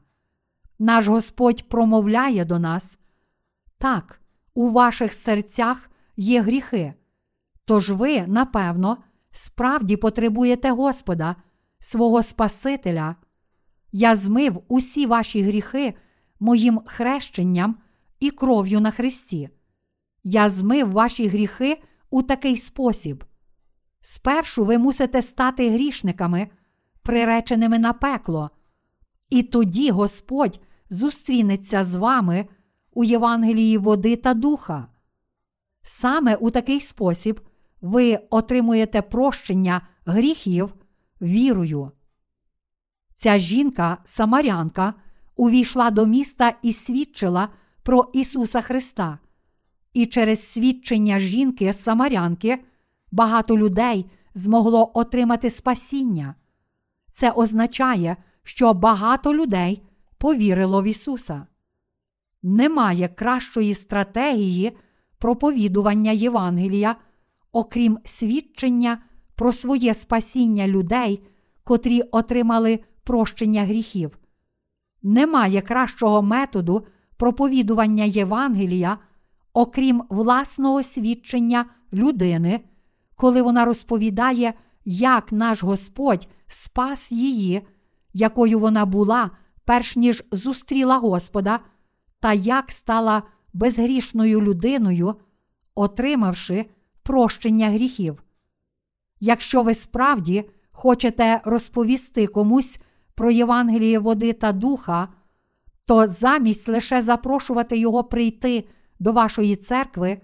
Наш Господь промовляє до нас. Так, у ваших серцях є гріхи. Тож ви, напевно, справді потребуєте Господа, свого Спасителя. Я змив усі ваші гріхи моїм хрещенням і кров'ю на Христі. Я змив ваші гріхи у такий спосіб. Спершу ви мусите стати грішниками, приреченими на пекло, і тоді Господь зустрінеться з вами у Євангелії води та духа. Саме у такий спосіб ви отримуєте прощення гріхів вірою. Ця жінка, самарянка, увійшла до міста і свідчила про Ісуса Христа. І через свідчення жінки Самарянки багато людей змогло отримати спасіння. Це означає, що багато людей повірило в Ісуса. Немає кращої стратегії проповідування Євангелія, окрім свідчення про своє спасіння людей, котрі отримали прощення гріхів. Немає кращого методу проповідування Євангелія, окрім власного свідчення людини, коли вона розповідає, як наш Господь спас її, якою вона була, перш ніж зустріла Господа, та як стала безгрішною людиною, отримавши прощення гріхів. Якщо ви справді хочете розповісти комусь про Євангеліє води та духа, то замість лише запрошувати його прийти до вашої церкви,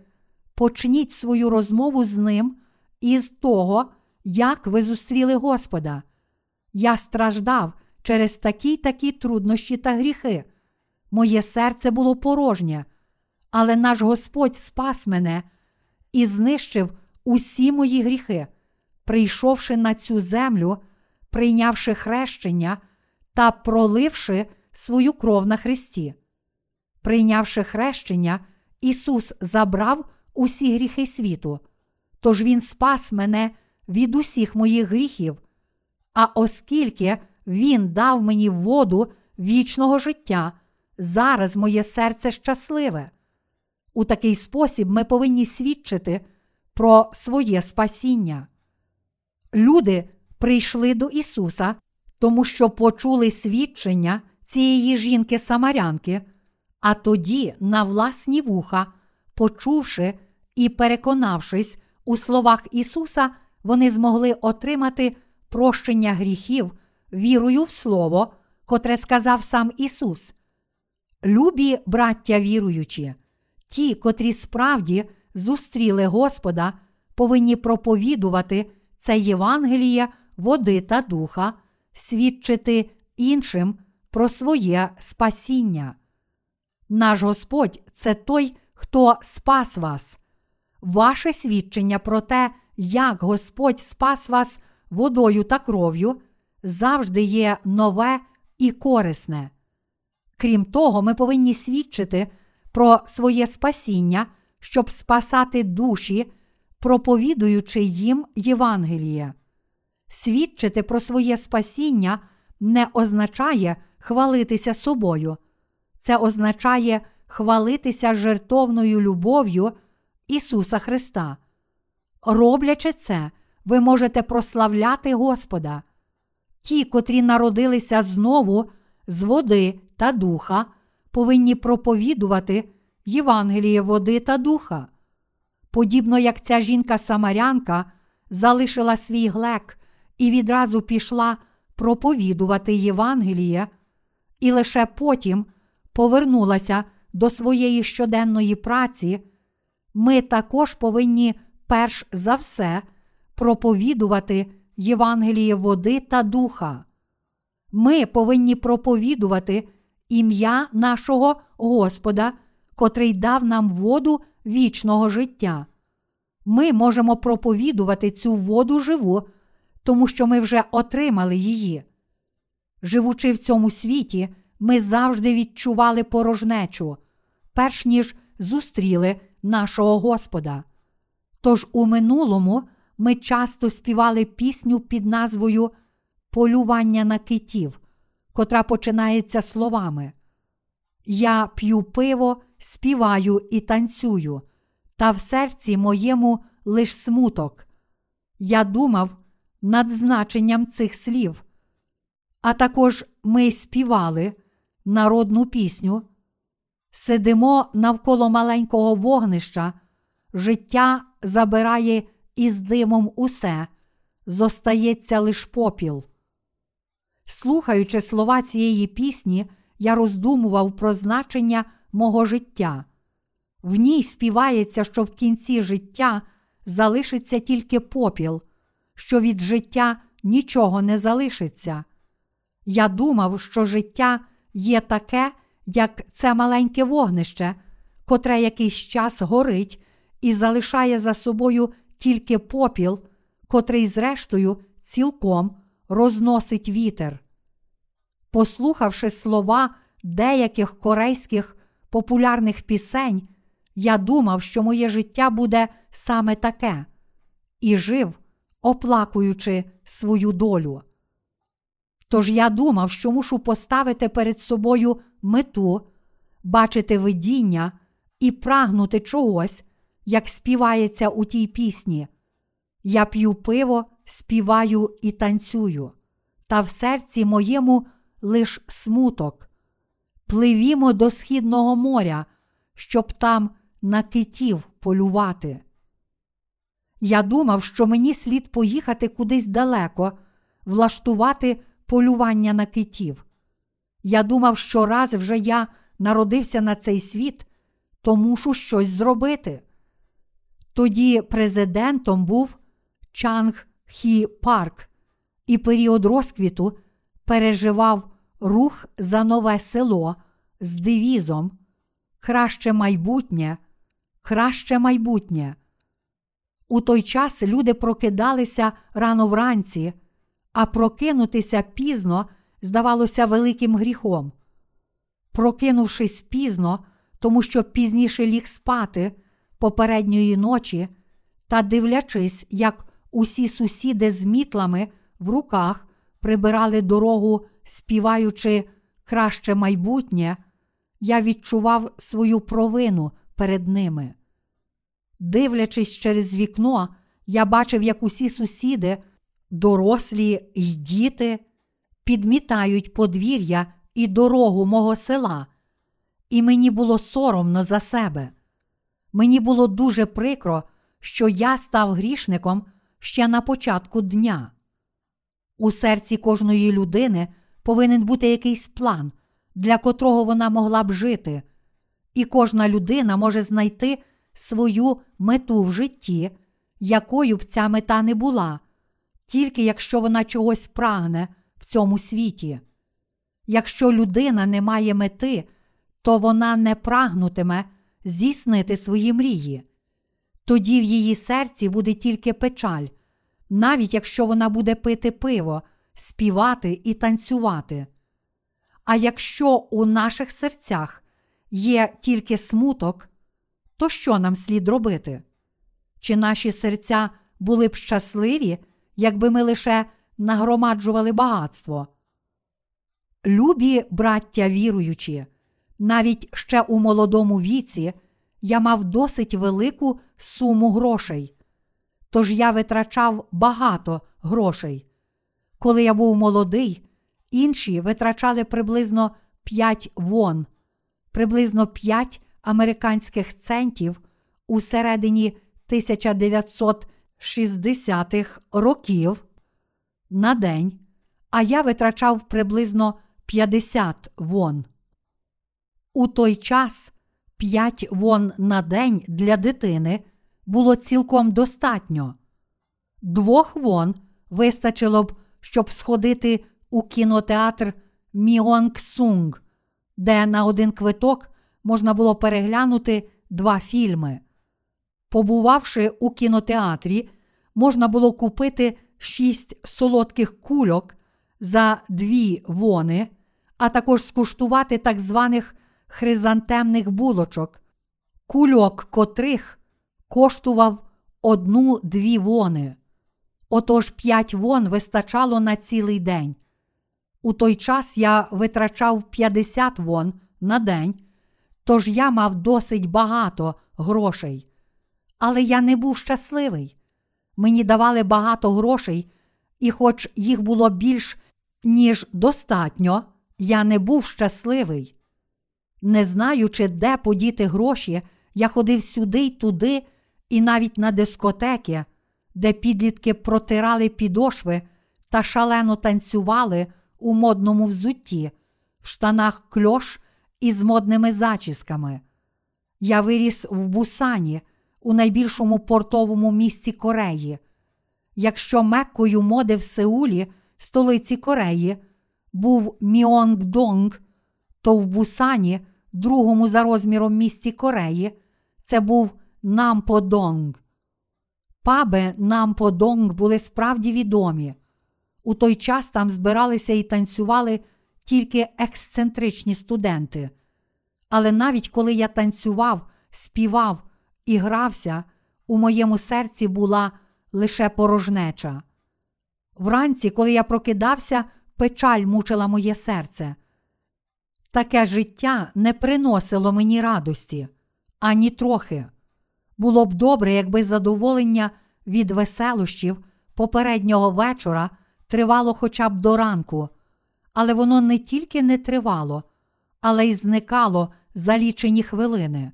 почніть свою розмову з ним із того, як ви зустріли Господа. Я страждав через такі такі труднощі та гріхи. Моє серце було порожнє, але наш Господь спас мене і знищив усі мої гріхи, прийшовши на цю землю, прийнявши хрещення та проливши свою кров на Христі. Прийнявши хрещення, Ісус забрав усі гріхи світу, тож Він спас мене від усіх моїх гріхів. А оскільки Він дав мені воду вічного життя, зараз моє серце щасливе. У такий спосіб ми повинні свідчити про своє спасіння. Люди прийшли до Ісуса, тому що почули свідчення цієї жінки Самарянки, а тоді на власні вуха, почувши і переконавшись у словах Ісуса, вони змогли отримати прощення гріхів вірою в Слово, котре сказав сам Ісус. Любі браття віруючі, ті, котрі справді зустріли Господа, повинні проповідувати це Євангеліє води та духа, свідчити іншим про своє спасіння. Наш Господь це той, хто спас вас. Ваше свідчення про те, як Господь спас вас водою та кров'ю, завжди є нове і корисне. Крім того, ми повинні свідчити про своє спасіння, щоб спасати душі, проповідуючи їм Євангеліє. Свідчити про своє спасіння не означає хвалитися собою. Це означає хвалитися жертовною любов'ю Ісуса Христа. Роблячи це, ви можете прославляти Господа. Ті, котрі народилися знову з води та духа, повинні проповідувати Євангеліє води та духа. Подібно як ця жінка-самарянка залишила свій глек і відразу пішла проповідувати Євангеліє, і лише потім повернулася до своєї щоденної праці, ми також повинні перш за все проповідувати Євангеліє води та духа. Ми повинні проповідувати ім'я нашого Господа, котрий дав нам воду вічного життя. Ми можемо проповідувати цю воду живу, тому що ми вже отримали її. Живучи в цьому світі, ми завжди відчували порожнечу, перш ніж зустріли нашого Господа. Тож у минулому ми часто співали пісню під назвою Полювання на китів, котра починається словами Я п'ю пиво, співаю і танцюю, та в серці моєму лиш смуток. Я думав над значенням цих слів. А також ми співали народну пісню, сидимо навколо маленького вогнища, життя забирає із димом усе, зостається лиш попіл. Слухаючи слова цієї пісні, я роздумував про значення мого життя. В ній співається, що в кінці життя залишиться тільки попіл, що від життя нічого не залишиться. Я думав, що життя є таке, як це маленьке вогнище, котре якийсь час горить і залишає за собою тільки попіл, котрий, зрештою, цілком розносить вітер. Послухавши слова деяких корейських популярних пісень, я думав, що моє життя буде саме таке, і жив, оплакуючи свою долю. Тож я думав, що мушу поставити перед собою мету, бачити видіння і прагнути чогось, як співається у тій пісні. Я п'ю пиво, співаю і танцюю, та в серці моєму лиш смуток. Пливімо до Східного моря, щоб там на китів полювати. Я думав, що мені слід поїхати кудись далеко, влаштувати полювання на китів. Я думав, що раз вже я народився на цей світ, то мушу щось зробити. Тоді президентом був Чанг Хі Парк, і період розквіту переживав рух за нове село з девізом Краще майбутнє, краще майбутнє. У той час люди прокидалися рано вранці, а прокинутися пізно здавалося великим гріхом. Прокинувшись пізно, тому що пізніше ліг спати попередньої ночі, та дивлячись, як усі сусіди з мітлами в руках прибирали дорогу, співаючи краще майбутнє, я відчував свою провину перед ними. Дивлячись через вікно, я бачив, як усі сусіди, дорослі й діти, підмітають подвір'я і дорогу мого села, і мені було соромно за себе. Мені було дуже прикро, що я став грішником ще на початку дня. У серці кожної людини повинен бути якийсь план, для котрого вона могла б жити, і кожна людина може знайти свою мету в житті, якою б ця мета не була, тільки якщо вона чогось прагне в цьому світі. Якщо людина не має мети, то вона не прагнутиме здійснити свої мрії. Тоді в її серці буде тільки печаль, навіть якщо вона буде пити пиво, співати і танцювати. А якщо у наших серцях є тільки смуток, то що нам слід робити? Чи наші серця були б щасливі, якби ми лише нагромаджували багатство? Любі браття віруючі, Навіть ще у молодому віці я мав досить велику суму грошей. Тож я витрачав багато грошей. Коли я був молодий, інші витрачали приблизно 5 вон, приблизно 5 американських центів у середині 1960-х років на день, а я витрачав приблизно 50 вон. У той час 5 вон на день для дитини було цілком достатньо. Двох вон вистачило б, щоб сходити у кінотеатр Міонг-Сунг, де на один квиток можна було переглянути два фільми. Побувавши у кінотеатрі, можна було купити шість солодких кульок за дві вони, а також скуштувати так званих хризантемних булочок, кульок котрих коштував одну-дві вони. Отож п'ять вон вистачало на цілий день. У той час я витрачав 50 вон на день, тож я мав досить багато грошей. Але я не був щасливий. Мені давали багато грошей, і, хоч їх було більш ніж достатньо, я не був щасливий. Не знаючи, де подіти гроші, я ходив сюди й туди, і навіть на дискотеки, де підлітки протирали підошви та шалено танцювали у модному взутті, в штанах кльош із модними зачісками. Я виріс в Бусані, у найбільшому портовому місті Кореї. Якщо меккою моди в Сеулі, столиці Кореї, був Міонгдонг, то в Бусані, другому за розміром місті Кореї, це був Намподонг. Паби Намподонг були справді відомі. У той час там збиралися і танцювали тільки ексцентричні студенти. Але навіть коли я танцював, співав і грався, у моєму серці була лише порожнеча. Вранці, коли я прокидався, печаль мучила моє серце. Таке життя не приносило мені радості ані трохи. Було б добре, якби задоволення від веселощів попереднього вечора тривало хоча б до ранку, але воно не тільки не тривало, але й зникало за лічені хвилини.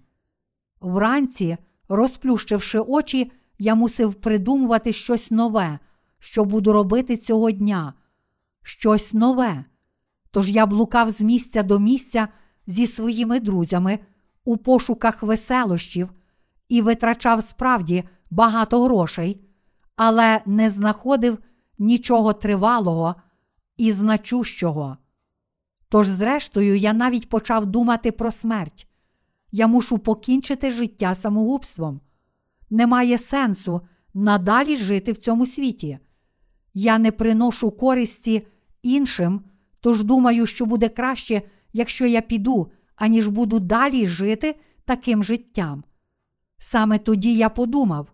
Вранці, розплющивши очі, я мусив придумувати щось нове, що буду робити цього дня, щось нове. Тож я блукав з місця до місця зі своїми друзями у пошуках веселощів і витрачав справді багато грошей, але не знаходив нічого тривалого і значущого. Тож, зрештою, я навіть почав думати про смерть. Я мушу покінчити життя самогубством. Немає сенсу надалі жити в цьому світі. Я не приношу користі іншим, тож думаю, що буде краще, якщо я піду, аніж буду далі жити таким життям. Саме тоді я подумав,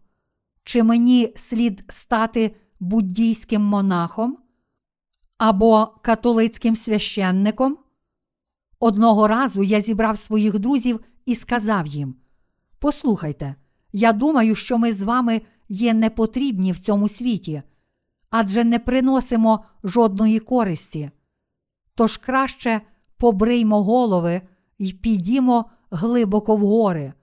чи мені слід стати буддійським монахом або католицьким священником? Одного разу я зібрав своїх друзів і сказав їм: Послухайте, я думаю, що ми з вами є непотрібні в цьому світі, адже не приносимо жодної користі. Тож краще побриймо голови і підімо глибоко в гори.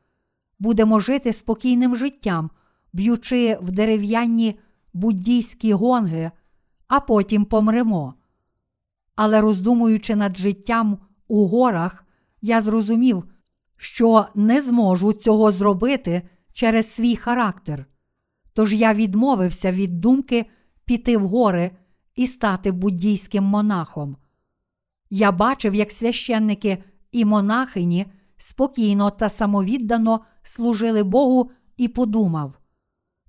Будемо жити спокійним життям, б'ючи в дерев'яні буддійські гонги, а потім помремо. Але роздумуючи над життям у горах, я зрозумів, що не зможу цього зробити через свій характер. Тож я відмовився від думки піти в гори і стати буддійським монахом. Я бачив, як священники і монахині спокійно та самовіддано служили Богу і подумав: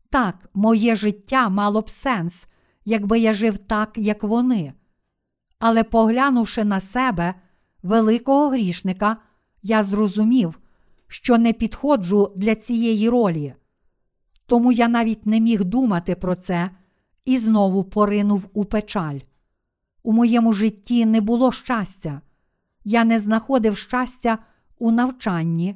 так, моє життя мало б сенс, якби я жив так, як вони. Але поглянувши на себе, великого грішника, я зрозумів, що не підходжу для цієї ролі. Тому я навіть не міг думати про це і знову поринув у печаль. У моєму житті не було щастя. я не знаходив щастя у навчанні,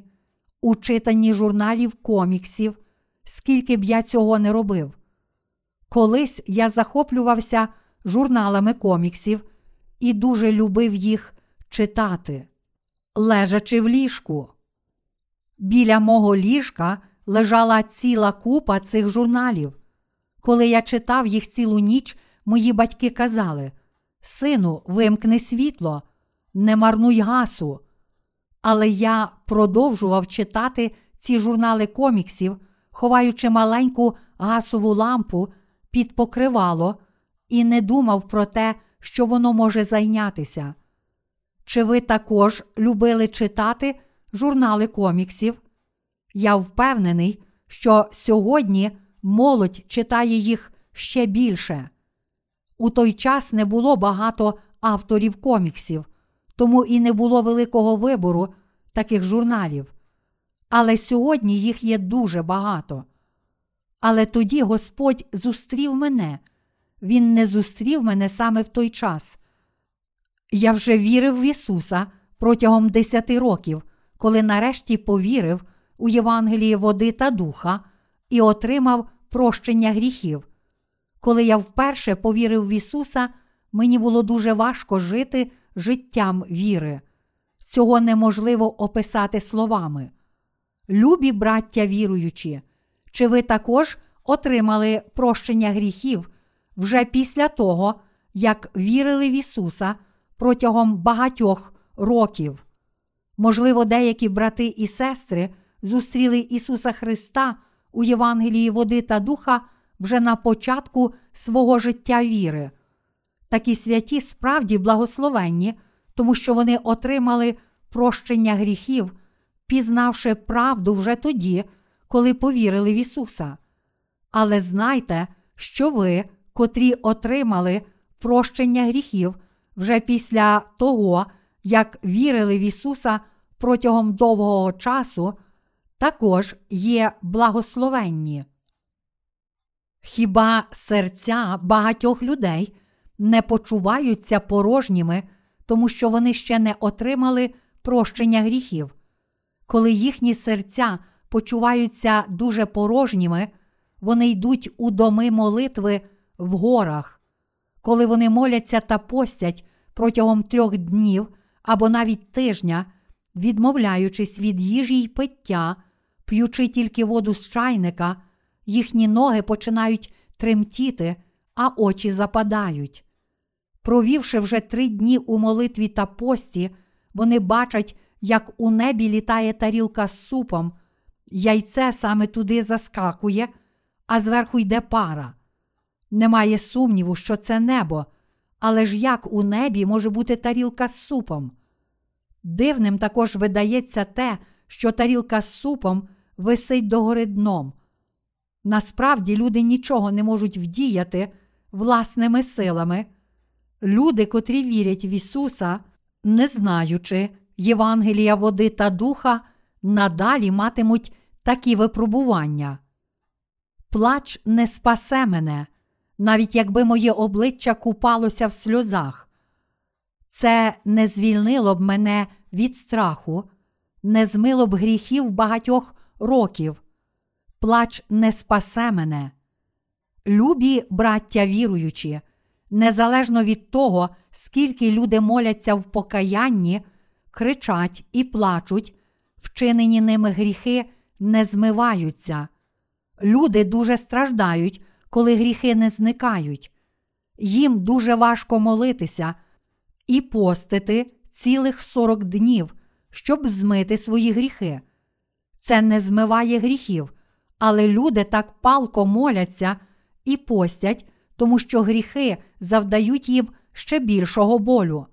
у читанні журналів коміксів, скільки б я цього не робив. Колись я захоплювався журналами коміксів і дуже любив їх читати, лежачи в ліжку. Біля мого ліжка лежала ціла купа цих журналів. Коли я читав їх цілу ніч, мої батьки казали: Сину, вимкни світло, не марнуй гасу. Але я продовжував читати ці журнали коміксів, ховаючи маленьку гасову лампу під покривало, і не думав про те, що воно може зайнятися. Чи ви також любили читати журнали коміксів? Я впевнений, що сьогодні молодь читає їх ще більше. У той час не було багато авторів коміксів, тому і не було великого вибору таких журналів. Але сьогодні їх є дуже багато. Але тоді Господь зустрів мене, Він не зустрів мене саме в той час. Я вже вірив в Ісуса протягом десяти років, коли нарешті повірив у Євангеліє води та духа і отримав прощення гріхів. Коли я вперше повірив в Ісуса, мені було дуже важко жити життям віри. Цього неможливо описати словами. Любі браття віруючі, чи ви також отримали прощення гріхів вже після того, як вірили в Ісуса протягом багатьох років? Можливо, деякі брати і сестри зустріли Ісуса Христа у Євангелії води та духа вже на початку свого життя віри. Такі святі справді благословенні, тому що вони отримали прощення гріхів, пізнавши правду вже тоді, коли повірили в Ісуса. Але знайте, що ви, котрі отримали прощення гріхів вже після того, як вірили в Ісуса протягом довгого часу, також є благословенні. Хіба серця багатьох людей не почуваються порожніми, тому що вони ще не отримали прощення гріхів? Коли їхні серця почуваються дуже порожніми, вони йдуть у доми молитви в горах. Коли вони моляться та постять протягом трьох днів або навіть тижня, відмовляючись від їжі й пиття, п'ючи тільки воду з чайника, їхні ноги починають тремтіти, а очі западають. Провівши вже три дні у молитві та пості, вони бачать, як у небі літає тарілка з супом, яйце саме туди заскакує, а зверху йде пара. Немає сумніву, що це небо, але ж як у небі може бути тарілка з супом? Дивним також видається те, що тарілка з супом висить догори дном. Насправді люди нічого не можуть вдіяти власними силами. Люди, котрі вірять в Ісуса, не знаючи Євангелія води та духа, надалі матимуть такі випробування. Плач не спасе мене, навіть якби моє обличчя купалося в сльозах. Це не звільнило б мене від страху, не змило б гріхів багатьох років. Плач не спасе мене. Любі браття віруючі, незалежно від того, скільки люди моляться в покаянні, кричать і плачуть, вчинені ними гріхи не змиваються. Люди дуже страждають, коли гріхи не зникають. Їм дуже важко молитися і постити цілих сорок днів, щоб змити свої гріхи. Це не змиває гріхів, але люди так палко моляться і постять, тому що гріхи завдають їм ще більшого болю.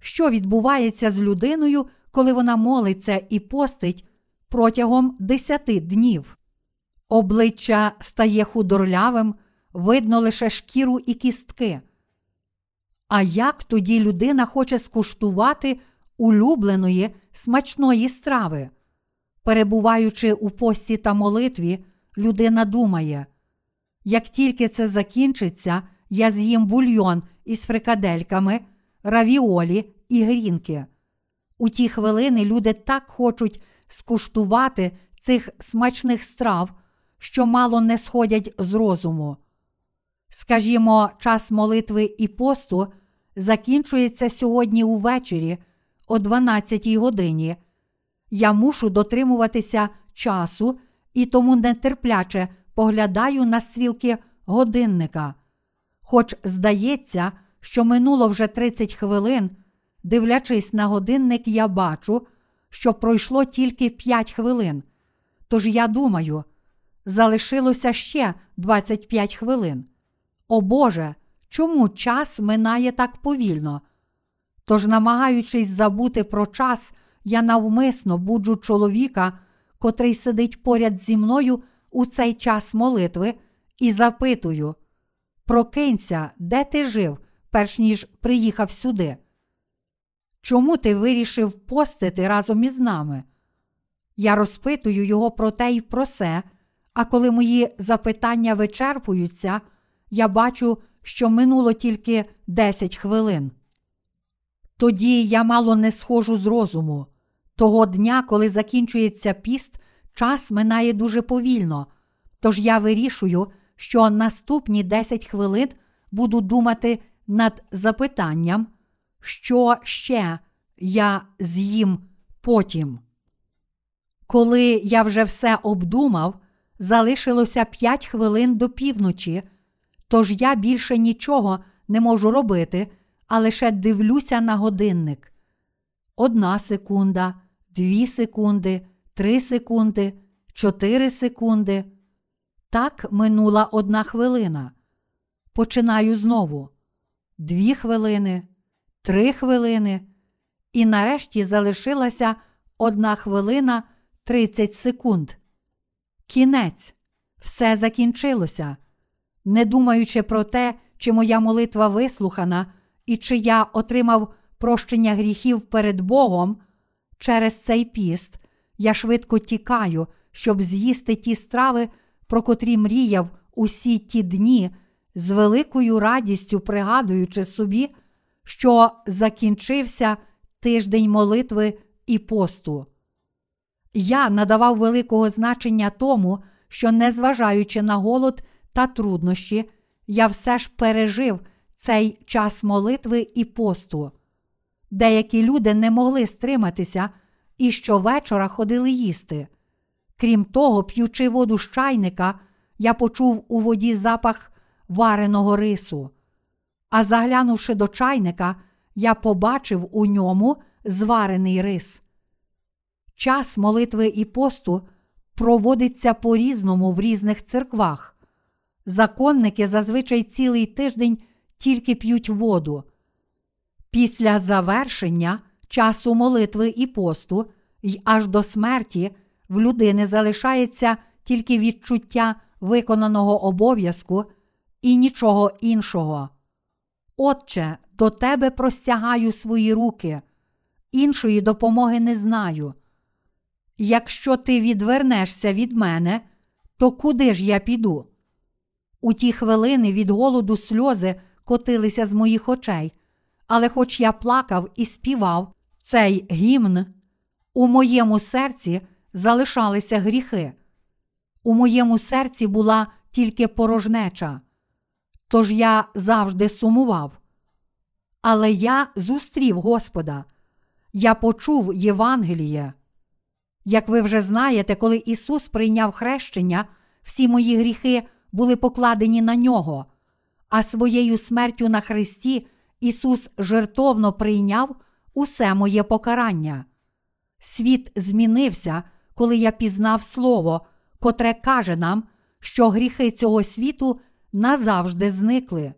Що відбувається з людиною, коли вона молиться і постить протягом десяти днів? Обличчя стає худорлявим, видно лише шкіру і кістки. А як тоді людина хоче скуштувати улюбленої смачної страви? Перебуваючи у пості та молитві, людина думає, як тільки це закінчиться, я з'їм бульйон із фрикадельками, равіолі і грінки. У ті хвилини люди так хочуть скуштувати цих смачних страв, що мало не сходять з розуму. Скажімо, час молитви і посту закінчується сьогодні увечері о 12 годині. Я мушу дотримуватися часу і тому нетерпляче поглядаю на стрілки годинника. Хоч здається, що минуло вже 30 хвилин, дивлячись на годинник, я бачу, що пройшло тільки 5 хвилин. Тож я думаю, залишилося ще 25 хвилин. О Боже, чому час минає так повільно? Тож, намагаючись забути про час, я навмисно буджу чоловіка, котрий сидить поряд зі мною у цей час молитви, і запитую: Прокинься, де ти жив, перш ніж приїхав сюди? Чому ти вирішив постити разом із нами? Я розпитую його про те й про се, а коли мої запитання вичерпуються, я бачу, що минуло тільки 10 хвилин. Тоді я мало не схожу з розуму. Того дня, коли закінчується піст, час минає дуже повільно. Тож я вирішую, що наступні 10 хвилин буду думати над запитанням, що ще я з'їм потім. Коли я вже все обдумав, залишилося 5 хвилин до півночі, тож я більше нічого не можу робити, а лише дивлюся на годинник. Одна секунда, дві секунди, три секунди, чотири секунди. Так минула одна хвилина. Починаю знову. Дві хвилини, три хвилини. І нарешті залишилася одна хвилина 30 секунд. Кінець. Все закінчилося. Не думаючи про те, чи моя молитва вислухана і чи я отримав прощення гріхів перед Богом, через цей піст я швидко тікаю, щоб з'їсти ті страви, про котрі мріяв усі ті дні, з великою радістю пригадуючи собі, що закінчився тиждень молитви і посту. Я надавав великого значення тому, що, незважаючи на голод та труднощі, я все ж пережив цей час молитви і посту. Деякі люди не могли стриматися і щовечора ходили їсти. Крім того, п'ючи воду з чайника, я почув у воді запах вареного рису. А заглянувши до чайника, я побачив у ньому зварений рис. Час молитви і посту проводиться по різному в різних церквах. Законники зазвичай цілий тиждень тільки п'ють воду. Після завершення часу молитви і посту й аж до смерті в людини залишається тільки відчуття виконаного обов'язку і нічого іншого. Отче, до тебе простягаю свої руки, іншої допомоги не знаю. Якщо ти відвернешся від мене, то куди ж я піду? У ті хвилини від голоду сльози котилися з моїх очей, але хоч я плакав і співав цей гімн, у моєму серці залишалися гріхи. У моєму серці була тільки порожнеча. Тож я завжди сумував. Але я зустрів Господа, я почув Євангеліє. Як ви вже знаєте, коли Ісус прийняв хрещення, всі мої гріхи були покладені на нього, а своєю смертю на Христі Ісус жертовно прийняв усе моє покарання. Світ змінився, коли я пізнав Слово, котре каже нам, що гріхи цього світу назавжди зникли.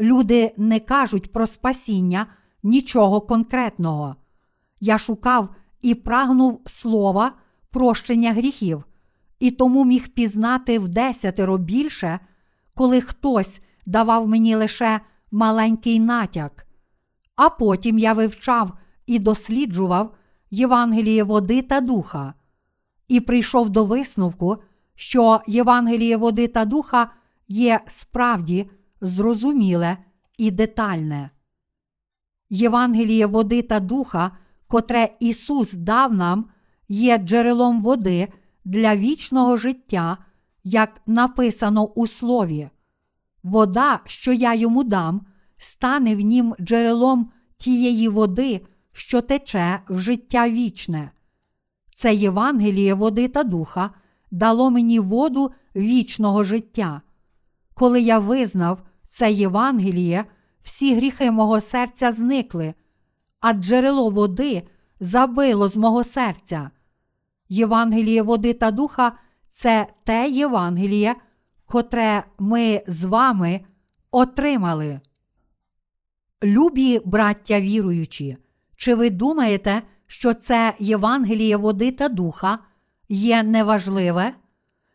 Люди не кажуть про спасіння нічого конкретного. Я шукав і прагнув слова прощення гріхів, і тому міг пізнати в десятеро більше, коли хтось давав мені лише маленький натяк. А потім я вивчав і досліджував Євангеліє води та духа, і прийшов до висновку, що Євангеліє води та духа є справді зрозуміле і детальне. Євангеліє води та духа котре Ісус дав нам, є джерелом води для вічного життя, як написано у Слові. Вода, що я йому дам, стане в нім джерелом тієї води, що тече в життя вічне. Це Євангеліє води та духа дало мені воду вічного життя. Коли я визнав це Євангеліє, всі гріхи мого серця зникли, а джерело води забило з мого серця. Євангеліє води та духа це те Євангеліє, котре ми з вами отримали. Любі браття віруючі, чи ви думаєте, що це Євангеліє води та духа є неважливе?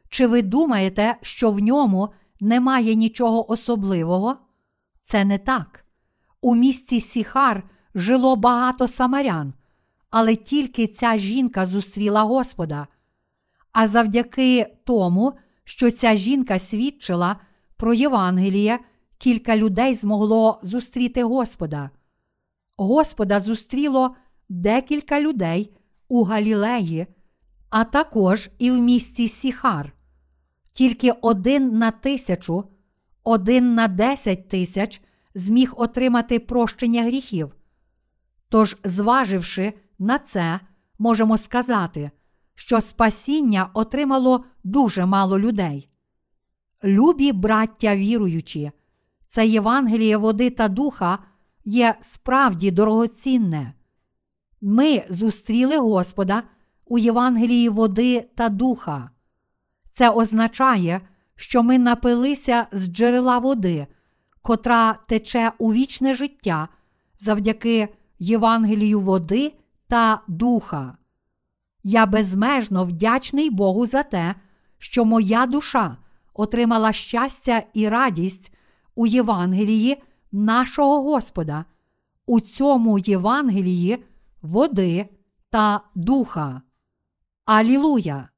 Чи ви думаєте, що в ньому немає нічого особливого? Це не так. У місті Сіхар жило багато самарян, але тільки ця жінка зустріла Господа. А завдяки тому, що ця жінка свідчила про Євангеліє, кілька людей змогло зустріти Господа. Господа зустріло декілька людей у Галілеї, а також і в місті Сіхар. Тільки один на тисячу, один на десять тисяч зміг отримати прощення гріхів. Тож, зваживши на це, можемо сказати, що спасіння отримало дуже мало людей. Любі браття віруючі, це Євангеліє води та духа є справді дорогоцінне. Ми зустріли Господа у Євангелії води та духа. Це означає, що ми напилися з джерела води, котра тече у вічне життя завдяки Євангелію води та духа. Я безмежно вдячний Богу за те, що моя душа отримала щастя і радість у Євангелії нашого Господа, у цьому Євангелії води та духа. Алілуя!